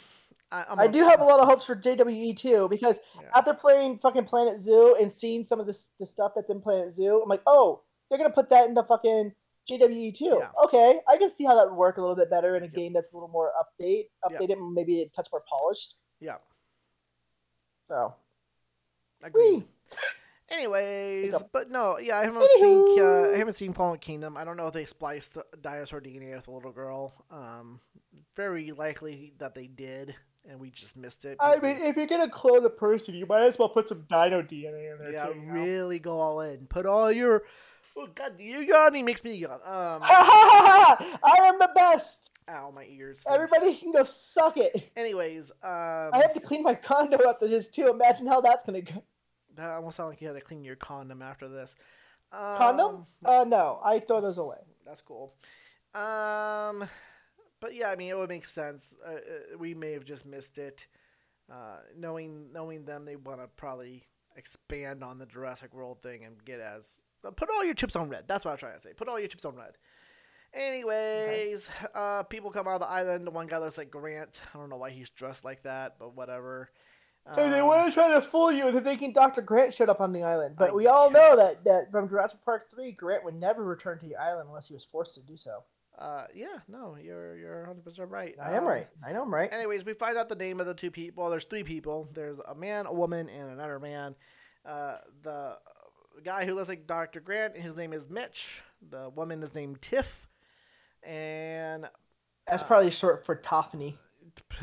I, I do have a lot of hopes for JWE too because Yeah. after playing fucking Planet Zoo and seeing some of this the stuff that's in Planet Zoo, I'm like, oh, they're gonna put that in the fucking JWE too. Yeah. Okay, I can see how that would work a little bit better in a Yep. game that's a little more update, updated, and maybe a touch more polished. Yeah. So, Agreed. Anyways, but no, yeah, I haven't seen uh, I haven't seen Fallen Kingdom. I don't know if they spliced the dinosaur DNA with a little girl. Um, very likely that they did, and we just missed it. I mean, if you're gonna clone the person, you might as well put some Dino DNA in there. yeah, too, you know? really go all in. Put all your oh god, your yawning makes me yawn. Um, *laughs* I am the best. ow, my ears. Thanks. Everybody can go suck it. Anyways, um, I have to clean my condo after this too. Imagine how that's gonna go. that almost sound like you had to clean your condom after this. Um, Condom? Uh, no, I throw those away. That's cool. Um, but yeah, I mean, it would make sense. Uh, uh, we may have just missed it. Uh, knowing knowing them, they want to probably expand on the Jurassic World thing and get as uh, put all your chips on red. That's what I'm trying to say. Put all your chips on red. Anyways, uh, people come out of the island. One guy looks like Grant. I don't know why he's dressed like that, but whatever. So they Um, want to try to fool you into thinking Dr. Grant showed up on the island. But I we all know that, that from Jurassic Park 3, Grant would never return to the island unless he was forced to do so. Uh, yeah, no, you're you're 100 percent right. I am Um, right. I know I'm right. Anyways, we find out the name of the two people. There's three people. There's a man, a woman, and another man. Uh, the guy who looks like Dr. Grant, his name is Mitch. The woman is named Tiff. And That's uh, probably short for Tophany. *laughs*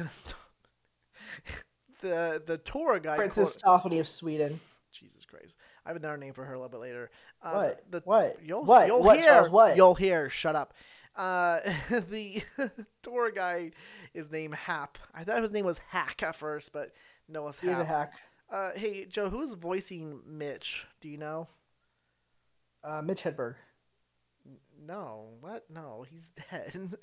the the tour guide. Princess quote- Tophany of Sweden. Jesus Christ. I have another name for her a little bit later. Uh, What? The, the, What? You'll, What? You'll What, hear. Charles? What? You'll hear. Shut up. Uh, *laughs* the *laughs* tour guide is named Hap. I thought his name was Hack at first, but no, it's He's a hack. Uh, hey Joe, who's voicing Mitch? Do you know? Uh, Mitch Hedberg. No, what? No, he's *laughs* dead.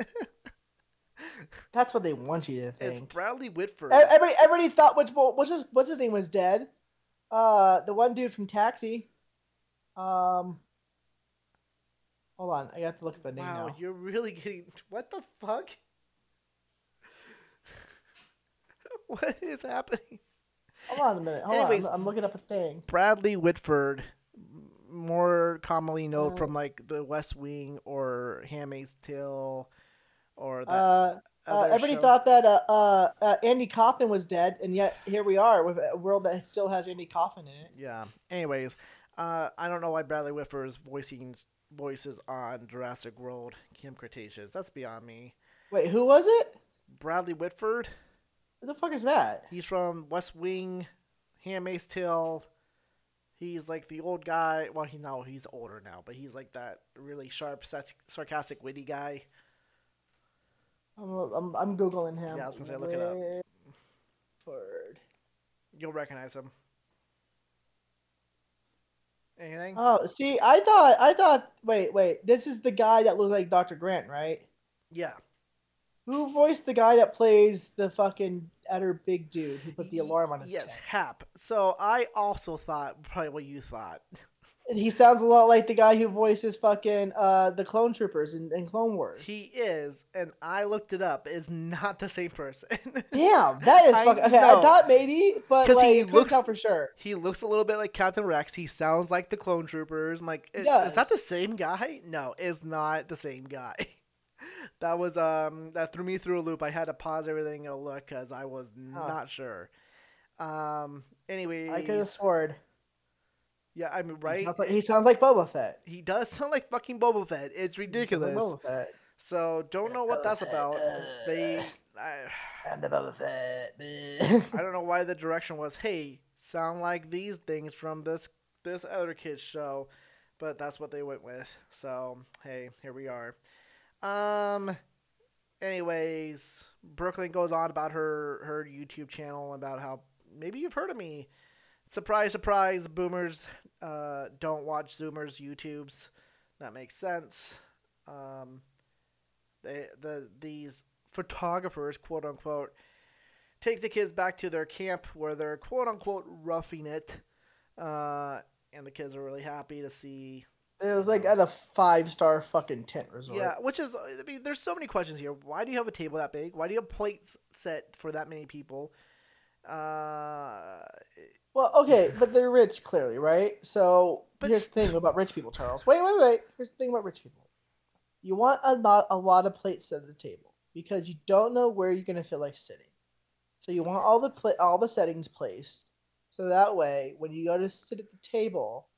That's what they want you to think. it's. Bradley Whitford. Everybody, everybody thought which what's his what's his name was dead. Uh, the one dude from Taxi. Um, hold on, I got to look at the name wow, now. you're really getting what the fuck? *laughs* what is happening? Hold on a minute. Hold Anyways- on, I'm, I'm looking up a thing. Bradley Whitford, more commonly known Uh, from like The West Wing or Handmaid's Tale, or that Uh, uh, everybody show. thought that uh, uh, uh, Andy Kaufman was dead, and yet here we are with a world that still has Andy Kaufman in it. Yeah. Anyways, uh, I don't know why Bradley Whitford is voicing voices on Jurassic World, Camp Cretaceous. That's beyond me. Wait, who was it? Bradley Whitford. Who the fuck is that? He's from West Wing, Handmaid's Tale. He's like the old guy. Well, he no, he's older now, but he's like that really sharp, sar- sarcastic, witty guy. I'm, I'm, I'm googling him. Yeah, I was gonna say, look it up. Whitford. You'll recognize him. Anything? Oh, see, I thought, I thought. Wait, wait. This is the guy that looks like Dr. Grant, right? yeah. Who voiced the guy that plays the fucking utter big dude who put the alarm on his Yes? Hap. So I also thought probably what you thought. He sounds a lot like the guy who voices fucking uh the clone troopers in, in Clone Wars. He is, and I looked it up. Is not the same person. *laughs* Damn, that is I fucking. Okay, know. I thought maybe, but like, he looks out for sure. he looks a little bit like Captain Rex. He sounds like the clone troopers. I'm like, "I- is that the same guy? No, it's not the same guy. *laughs* that was um that threw me through a loop. I had to pause everything and look because I was not sure. Um. Anyways, I could have sworn. Yeah, I mean, He right? sounds, like, he sounds like Boba Fett. He does sound like fucking Boba Fett. It's He sounds like ridiculous. Boba Fett. So don't know what that's Fett, about. uh, They, I, I'm the Boba Fett. I don't know why the direction was, hey, sound like these things from this this other kids show, but that's what they went with. So hey, here we are. Um, anyways, Brooklyn goes on about her her YouTube channel about how maybe you've heard of me. Surprise, surprise! Boomers uh, don't watch Zoomers YouTubes. That makes sense. Um, they the these photographers, quote unquote, take the kids back to their camp where they're quote unquote roughing it, uh, and the kids are really happy to see It was like at a five star fucking tent resort. Yeah, which is, I mean, there's so many questions here. Why do you have a table that big? Why do you have plates set for that many people? Uh, Well, okay, but they're rich, clearly, right? So But here's the thing about rich people, Charles. Wait, wait, wait. Here's the thing about rich people. You want a lot, a lot of plates at the table because you don't know where you're gonna feel like sitting. So you want all the pla- all the settings placed, so that way when you go to sit at the table,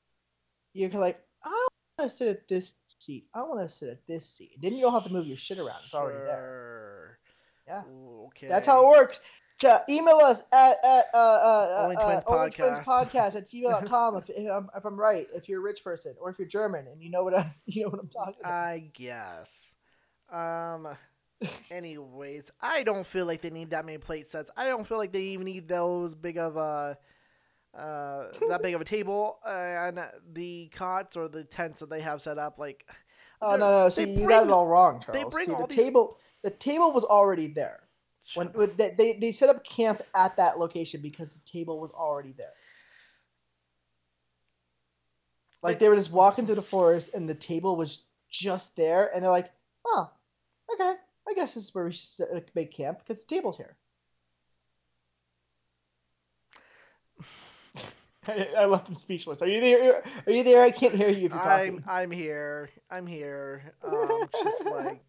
you're like, I want to sit at this seat. I want to sit at this seat. Then you don't have to move your shit around. It's already there. sure. Yeah. Okay. That's how it works. Ch- email us at, at uh, uh, Only uh, Twins uh, Only Twins Podcast. at gmail.com if, *laughs* if, I'm, if I'm right, if you're a rich person, or if you're German and you know what I, *laughs* you know what I'm talking about. I guess. Um. anyways, I don't feel like they need that many plate sets. I don't feel like they even need those big of a. Uh, that big of a *laughs* table and the cots or the tents that they have set up, like oh no, no, see, you got it all wrong, Charles. they bring see, all the these- table. The table was already there. When, they, they they set up camp at that location because the table was already there. Like Like- they were just walking through the forest and the table was just there, and they're like, "Oh, okay, I guess this is where we should uh, make camp because the table's here." I, *laughs* I left him speechless. Are you there? Are you there? I can't hear you if you're I'm. I'm here. I'm here. Um, just like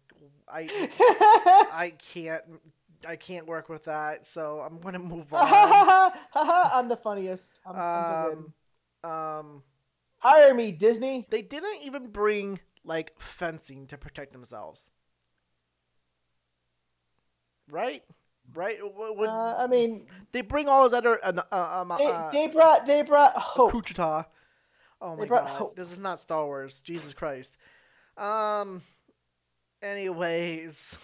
I *laughs* I can't I can't work with that, so I'm gonna move *laughs* on. *laughs* I'm the funniest. I'm, I'm so. Um, um, Hire me, Disney. they didn't even bring like fencing to protect themselves, right? Right? W- Would, Uh, I mean, they bring all those other uh, um, they, uh, they brought they brought hope. Kuchita. Oh my god, hope. this is not Star Wars. Jesus Christ. Um. Anyways.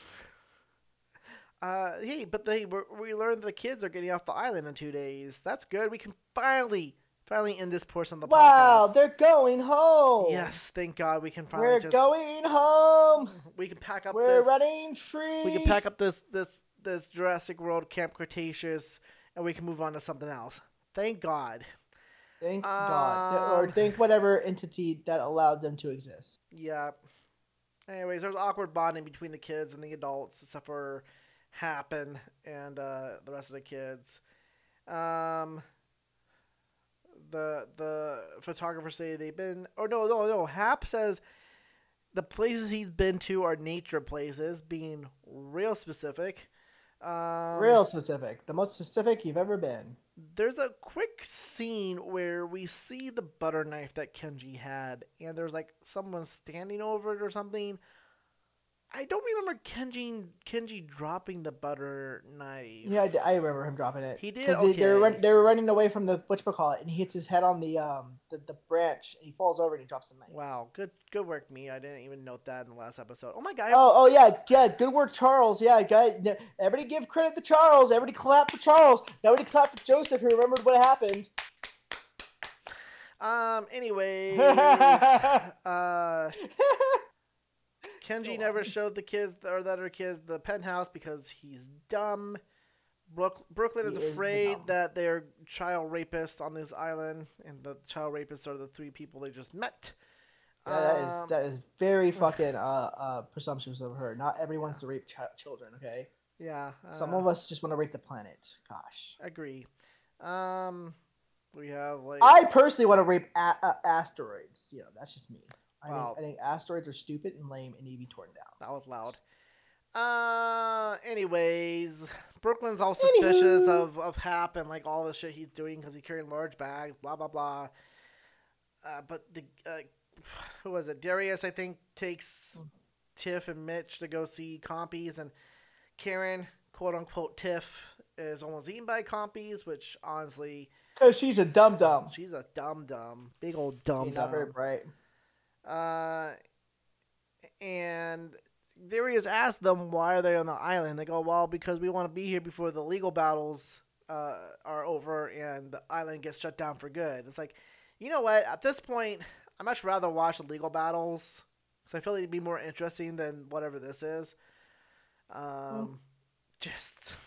Uh, hey, but they we learned the kids are getting off the island in two days. That's good. We can finally, finally end this portion of the Wow, podcast. Wow, they're going home. Yes, thank God we can finally we're just going home. we can pack up We're this running free. we can pack up this this this Jurassic World Camp Cretaceous and we can move on to something else. Thank God. Thank God, or Um, thank whatever entity that allowed them to exist. Yeah. Anyways, there's awkward bonding between the kids and the adults, except for Happen and uh, the rest of the kids. Um, the the photographers say they've been, or no, no, no. Hap says the places he's been to are nature places, being real specific. Um, Real specific, the most specific you've ever been. there's a quick scene where we see the butter knife that Kenji had, and there's like someone standing over it or something. I don't remember Kenji Kenji dropping the butter knife. Yeah, I, I remember him dropping it. He did? 'Cause they, they were they were running away from the what call it, and he hits his head on the um the, the branch, and he falls over and he drops the knife. Wow, good good work, me. I didn't even note that in the last episode. Oh my god. Oh, oh yeah, yeah, good work, Charles. Yeah, guy, everybody give credit to Charles. Everybody clap for Charles. Nobody clap for Joseph, who remembered what happened. Um. Anyways, *laughs* uh, Kenji never showed the kids or the other kids the penthouse because he's dumb. Brook, Brooklyn is is afraid dumb. that they're child rapists on this island, and the child rapists are the three people they just met. Yeah, that Um, is that is very *laughs* fucking uh uh presumptuous of her. Not everyone wants to rape chi- children. Okay, yeah. some uh, of us just want to rape the planet. Gosh, agree. Um, we have like I personally want to rape a- uh, asteroids. You know, that's just me. I Wow. think I think asteroids are stupid and lame and need to be torn down. That was loud. Uh, anyways, Brooklyn's all suspicious Anywho. of, of Hap and like all the shit he's doing because he's carrying large bags, blah blah blah. Uh, but the uh, who was it? Darius, I think, takes Tiff and Mitch to go see Compies, and Karen, quote unquote Tiff, is almost eaten by Compies, which honestly, Cause she's a dumb dumb. she's a dumb dumb, big old dumb She's not very dumb. bright. Uh, and Darius asked them why are they on the island. They go, well, because we want to be here before the legal battles uh, are over and the island gets shut down for good. It's like, you know what? At this point, I'd much rather watch the legal battles because I feel like it'd be more interesting than whatever this is. Um, just.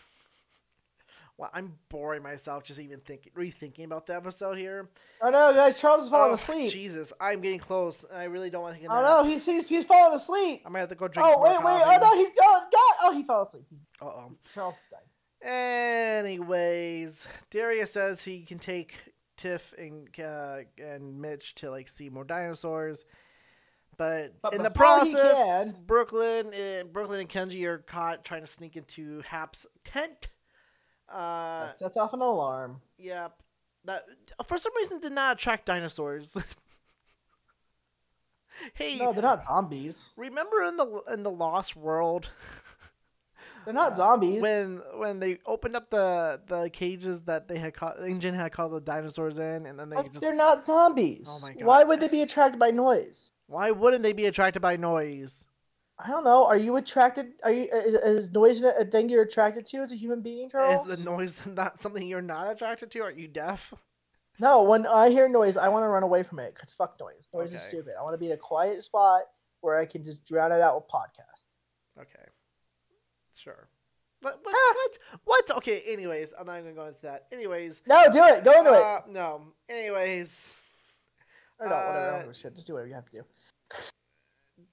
Well, I'm boring myself just even thinking, rethinking about the episode here. Oh no, guys! Charles is falling Oh, asleep. Jesus, I'm getting close. I really don't want to take a Oh no, he's he's he's falling asleep. I might have to go drink Oh some wait, wait! Oh no, he's oh God! Oh, he fell asleep. Uh oh. Charles died. Anyways, Darius says he can take Tiff and uh, and Mitch to like see more dinosaurs, but, But in the process, Brooklyn, uh, Brooklyn and Kenji are caught trying to sneak into Hap's tent. Uh, That sets off an alarm. yep. That for some reason did not attract dinosaurs. *laughs* hey, No, they're not zombies. remember in the in the Lost World? *laughs* They're not zombies. when when they opened up the the cages that they had caught InGen had caught the dinosaurs in and then they But just they're not zombies. Oh my God. Why would they be attracted by noise? why wouldn't they be attracted by noise I don't know. Are you attracted? Are you is, is noise a thing you're attracted to as a human being, Charles? is the noise *laughs* not something you're not attracted to are you deaf No, when I hear noise, I want to run away from it because fuck noise. Noise is stupid. I want to be in a quiet spot where I can just drown it out with podcasts. okay sure what what, Ah. what what okay anyways i'm not gonna go into that anyways No, do it. Go into it. uh, no anyways Or no, whatever. I uh, don't give a shit. Just do whatever you have to do.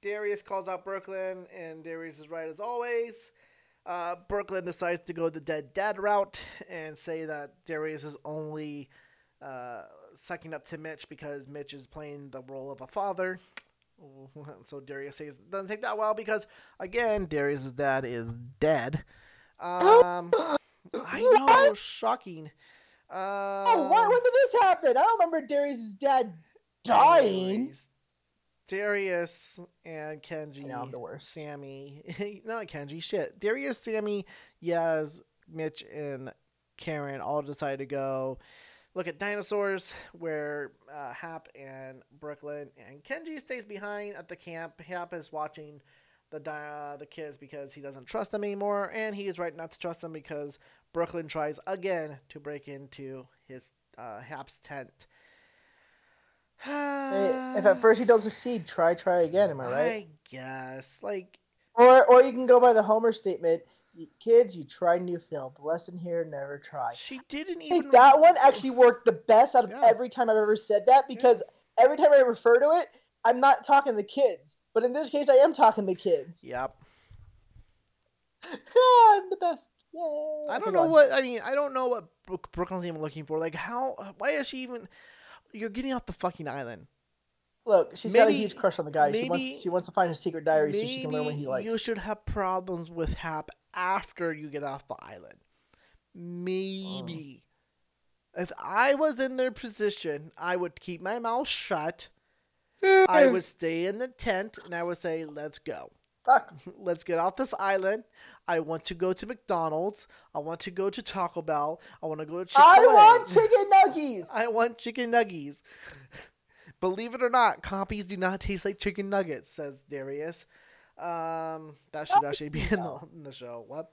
Darius calls out Brooklyn, and Darius is right as always. Uh, Brooklyn decides to go the dead dad route and say that Darius is only uh, sucking up to Mitch because Mitch is playing the role of a father. *laughs* So Darius says doesn't take that well because again Darius's dad is dead. Um, I know, shocking. Uh, Oh, what? When did this happen? I don't remember Darius' dad dying. Anyways, Darius and Kenji, I know, I'm the worst. Sammy, *laughs* not Kenji, shit. Darius, Sammy, Yaz, Mitch, and Karen all decide to go look at dinosaurs where uh, Hap and Brooklyn and Kenji stays behind at the camp. Hap is watching the uh, the kids because he doesn't trust them anymore, and he is right not to trust them because Brooklyn tries again to break into his uh, Hap's tent. If at *sighs* first you don't succeed, try, try again. Am I right? I guess. Like, Or, or you can go by the Homer statement: "Kids, you try new fail. The lesson here: never try." she didn't even. that one actually worked the best out of Yeah. every time I've ever said that because every time I refer to it, I'm not talking the kids. But in this case, I am talking the kids. Yep. *laughs* I'm the best. Yay. I don't know on. what. I mean, I don't know what Brooklyn's even looking for. Like, how. Why is she even. You're getting off the fucking island. Look, she's got a huge crush on the guy. she maybe- wants she wants to find his secret diary so she can learn what he likes. you should have problems with Hap after you get off the island. Maybe. Oh. If I was in their position, I would keep my mouth shut. I would stay in the tent and I would say, let's go. Fuck. Let's get off this island. I want to go to McDonald's. I want to go to Taco Bell. I want to go to Chick *laughs* I want chicken nuggies. I want chicken nuggies. Believe it or not, Compies do not taste like chicken nuggets, says Darius. Um, that should actually be in the, *laughs* in the show. What?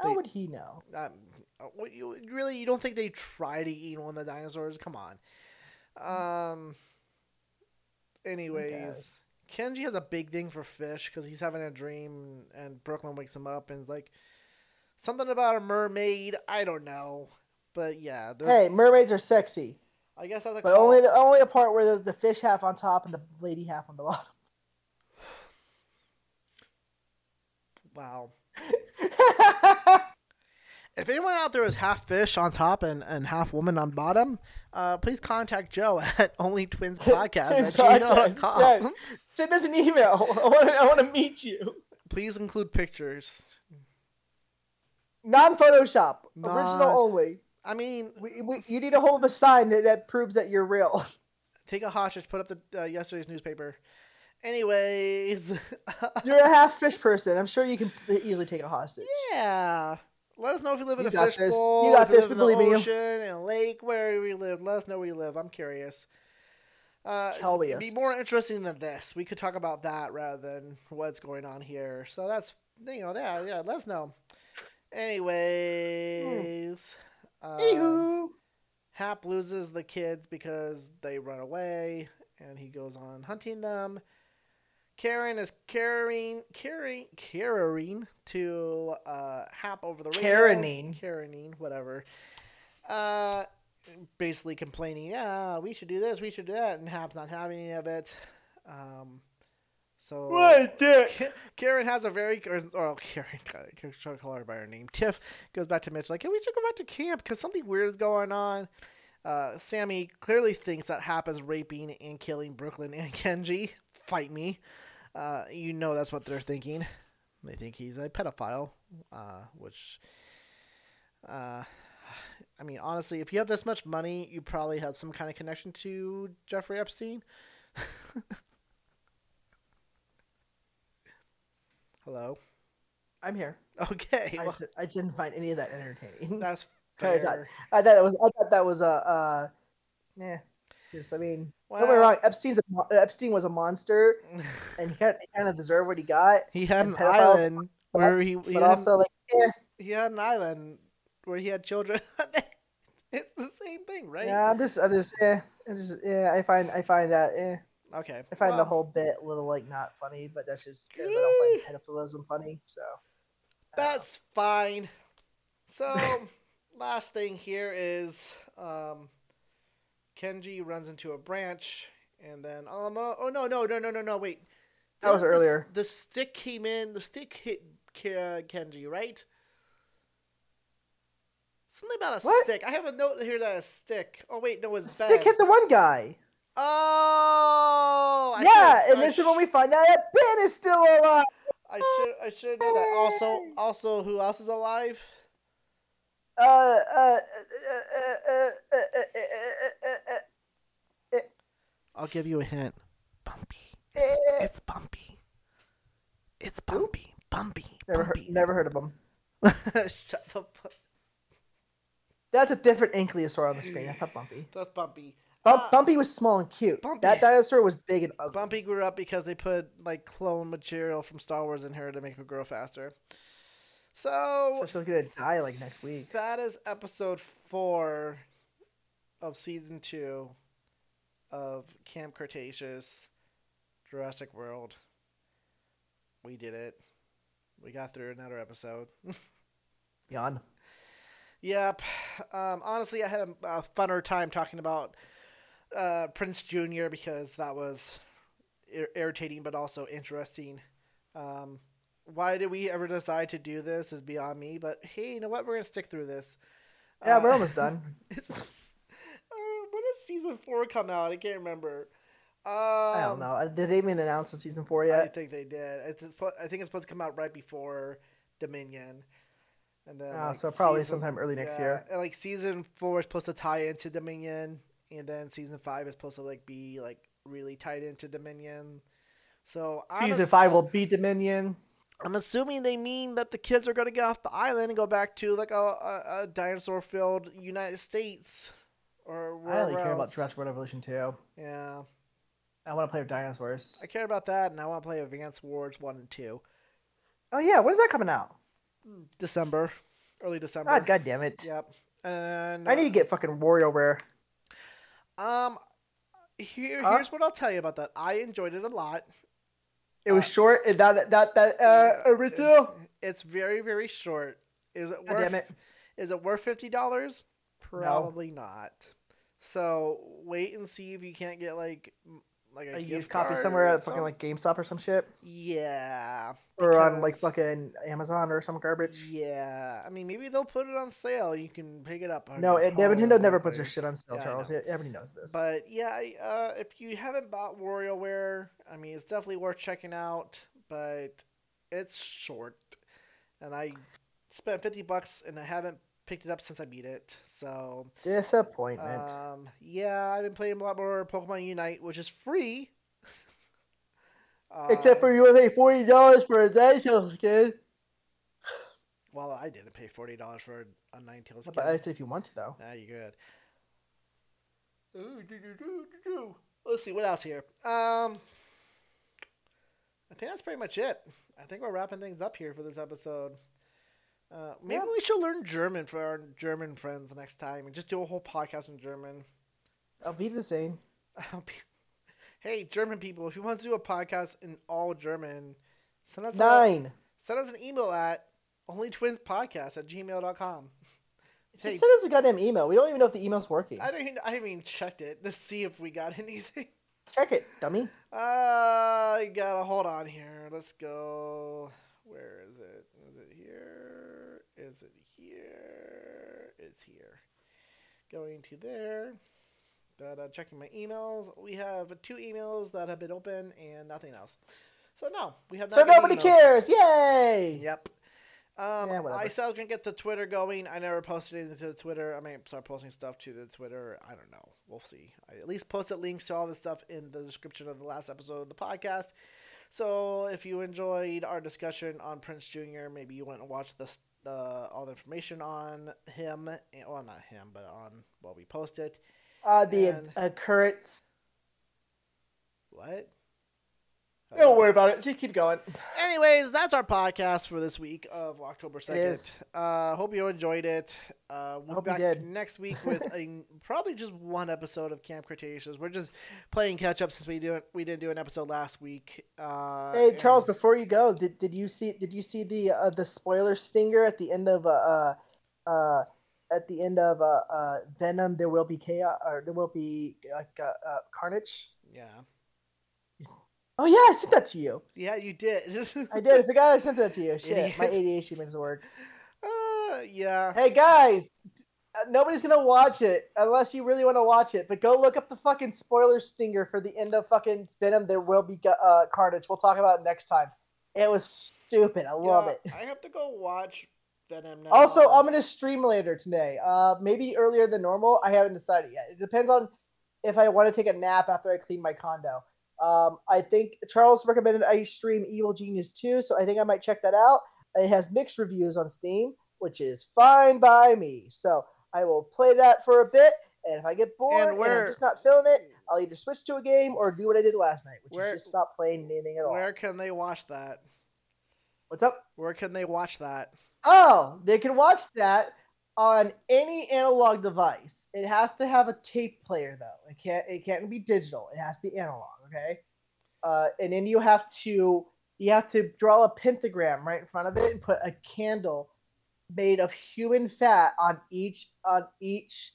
How they- would he know? Um, what you really you don't think they try to eat one of the dinosaurs? Come on. Um. Anyways, Kenji has a big thing for fish because he's having a dream, and Brooklyn wakes him up and is like, something about a mermaid. I don't know, but yeah, Hey, mermaids are sexy, I guess that's a but call- only the only a part where there's the fish half on top and the lady half on the bottom. *laughs* Wow. *laughs* If anyone out there is half fish on top and, and half woman on bottom, uh, please contact Joe *laughs* at Only Twins Podcast at gmail.com. Yeah. Send us an email. *laughs* I want to I want to meet you. Please include pictures. Non Photoshop, Non- original only. I mean, We, we, you need to hold a sign that, that proves that you're real. *laughs* take a hostage, put up the uh, yesterday's newspaper. Anyways, *laughs* You're a half fish person. I'm sure you can easily take a hostage. yeah. Let us know if you live in You a got fish this. bowl. You got if this, live in we believe in the you. ocean, in a lake, where you live. Let us know where you live. I'm curious. Uh, Hell it'd be more interesting than this. We could talk about that rather than what's going on here. So that's you know yeah yeah. Let us know. Anyways, um, Hap loses the kids because they run away, and he goes on hunting them. Karen is carrying, carrying, carrying to uh, Hap over the radio. Karening. Karening, whatever. Uh, basically complaining, yeah, we should do this, we should do that, and Hap's not having any of it. Um, so What dick? Karen has a very or, or *laughs* Karen should I call her by her name. Tiff goes back to Mitch like, "Hey, we should go back to camp because something weird is going on." Uh, Sammy clearly thinks that Hap is raping and killing Brooklyn and *laughs* Kenji. Fight me. Uh, you know that's what they're thinking. They think he's a pedophile, uh, which, uh, I mean, honestly, if you have this much money, you probably have some kind of connection to Jeffrey Epstein. *laughs* Hello. I'm here. Okay, I, well, just, I just didn't find any of that entertaining. *laughs* that's *laughs* I thought- fair. I thought that was. I thought that was a. Uh, yeah. Just, I mean, don't get me wrong. Epstein's a, Epstein was a monster, and he kind, he kind of deserved what he got. he had an island where he, he But had, also, like, eh, he had an island where he had children. It's the same thing, right? yeah, just, I'm just, eh, I'm just, yeah. I find, I find that, eh. Okay. I find the whole bit a little like not funny, but that's just because I don't find pedophilism funny. So I don't know. That's fine. So, *laughs* last thing here is um, Kenji runs into a branch, and then uh, oh no no no no no no wait. That was The- the earlier. The stick came in. The stick hit Kenji, right? Something about a what? stick. I have a note here that a stick. Oh wait, no, it's stick hit the one guy. Oh, I yeah, and I this sh- is when we find out that Ben is still alive. I should I should know that. Also, also, who else is alive? Uh, uh, uh, I'll give you a hint. Bumpy. It's bumpy. It's bumpy. Bumpy. Never, bumpy. Heard, never heard of him. Shut the fuck that's a different ankylosaur on the screen. That's thought Bumpy. *sighs* That's bumpy. Bump, Ah. Bumpy was small and cute. Bumpy. That dinosaur was big and ugly. Bumpy grew up because they put like clone material from Star Wars in her to make her grow faster. So So she's gonna die like next week. that is episode four of season two of Camp Cretaceous, Jurassic World. We did it. We got through another episode. *laughs* Yawn. Yep. Um, honestly, I had a, a funner time talking about uh, Prinze Jr. because that was ir- irritating but also interesting. Um, why did we ever decide to do this is beyond me, but hey, you know what? We're going to stick through this. Yeah, Uh, we're almost done. *laughs* It's, uh, when does season four come out? I can't remember. Um, I don't know. Did they even announce the season four yet? I think they did. It's, I think it's supposed to come out right before Dominion. And then, Oh, like, so probably season- sometime early next yeah, year. And like season four is supposed to tie into Dominion, and then season five is supposed to like be like really tied into Dominion. So I'm Season ass- five will be Dominion. I'm assuming they mean that the kids are going to get off the island and go back to like a, a, a dinosaur-filled United States or I really care about. Jurassic World Evolution too. Yeah, I want to play with dinosaurs. I care about that, and I want to play Advance Wars one and two. Oh yeah, when is that coming out? December, early December. God, God damn it! Yep. And I need to get fucking WarioWare. Um, here, Huh? here's what I'll tell you about that. I enjoyed it a lot. It was Uh, short and that that that uh, original. It's very, very short. Is it God worth? damn it! Is it worth fifty dollars? Probably not. So wait and see if you can't get like like a, A used copy somewhere at fucking like GameStop or some shit, yeah, or on like fucking Amazon or some garbage. yeah. I mean, maybe they'll put it on sale. You can pick it up. No, it, Nintendo never puts their shit on sale, Yeah, Charles. know. Everybody knows this. But yeah, uh, if you haven't bought WarioWare, I mean, it's definitely worth checking out. But it's short, and I spent fifty bucks, and I haven't picked it up since I beat it. So, Disappointment. um, yeah, I've been playing a lot more Pokemon Unite, which is free. *laughs* Except Um, for you would pay forty dollars for a dinosaur skin. well, I didn't pay forty dollars for a Ninetales skin. But I said if you want to though. Nah, you good. Let's see what else here. Um, I think that's pretty much it. I think we're wrapping things up here for this episode. Uh, maybe Yeah. we should learn German for our German friends next time and just do a whole podcast in German. I'll be the same. *laughs* hey, German people, if you want to do a podcast in all German, send us a, Nine. send us an email at onlytwinspodcast at gmail.com. Hey, Just send us a goddamn email. We don't even know if the email's working. I don't even, I haven't even checked it to see if we got *laughs* anything. Check it, dummy. Uh, you gotta hold on here. Let's go. Where is it? Is it here? Is it here? It's here. Going to there. But uh, checking my emails, we have two emails that have been open and nothing else. So no, we have. So nobody emails. cares. Yay! Yep. Um, Yeah. I still can get the Twitter going. I never posted anything to the Twitter. I may start posting stuff to the Twitter. I don't know. We'll see. I at least posted links to all this stuff in the description of the last episode of the podcast. So if you enjoyed our discussion on Prinze Jr., maybe you went and watched this, uh, all the information on him. Well, not him, but on what we posted. Uh, the And- current. What? Don't worry about it. Just keep going. Anyways, that's our podcast for this week of October second. is. Uh, hope you enjoyed it. Uh, we'll Hope be you back did. next week with *laughs* a probably just one episode of Camp Cretaceous. We're just playing catch up since we do we didn't do an episode last week. Uh, Hey and- Charles, before you go, did, did you see did you see the uh, the spoiler stinger at the end of uh uh, uh at the end of uh, uh Venom? There will be chaos, or there will be like uh, uh, carnage. Yeah, Oh yeah, I sent that to you. yeah, you did. *laughs* I did. I forgot I sent that to you. Shit, my ADHD makes it work. uh, yeah. Hey guys, uh, nobody's gonna watch it unless you really want to watch it. But go look up the fucking spoiler stinger for the end of fucking Venom. There will be uh, carnage. We'll talk about it next time. It was stupid. I love Yeah, it. I have to go watch Venom now. Also, I'm gonna stream later today. Uh, maybe earlier than normal. I haven't decided yet. It depends on if I want to take a nap after I clean my condo. Um, I think Charles recommended I stream Evil Genius 2, so I think I might check that out. It has mixed reviews on Steam, which is fine by me. So I will play that for a bit, and if I get bored And and, I'm just not feeling it, I'll either switch to a game or do what I did last night, which Where- is just stop playing anything at all. Where can they watch that? What's up? Where can they watch that? Oh, they can watch that on any analog device. It has to have a tape player though. It can't it can't be digital. It has to be analog, okay? Uh, and then you have to you have to draw a pentagram right in front of it and put a candle made of human fat on each on each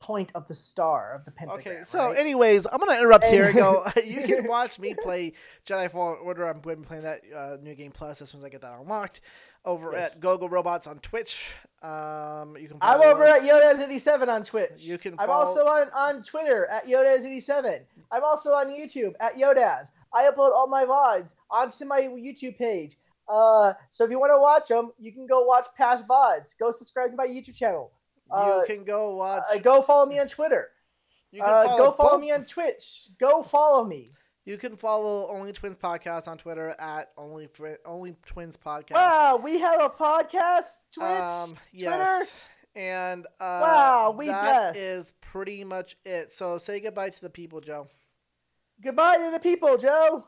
point of the star of the pentagram. Okay, so right? anyways, I'm gonna interrupt here and And- go. *laughs* You can *laughs* watch me play Jedi Fallen Order. I'm going to be playing that uh, new game plus as soon as I get that unlocked over Yes. at GoGo Robots on Twitch. Um, you can. I'm follow over at us. Yodas87 on Twitch. You can I'm also on, on Twitter at Yodas87. I'm also on YouTube at Yodas. I upload all my VODs onto my YouTube page. Uh, so if you want to watch them, you can go watch past VODs. Go subscribe to my YouTube channel. You uh, can go watch. Uh, go follow me on Twitter. you can Uh, go follow both- me on Twitch. Go follow me. You can follow Only Twins Podcast on Twitter at Only Only Twins Podcast. Wow, we have a podcast. Twitch. Um, yes. And uh, Wow, we that blessed. is pretty much it. So say goodbye to the people, Joe. Goodbye to the people, Joe.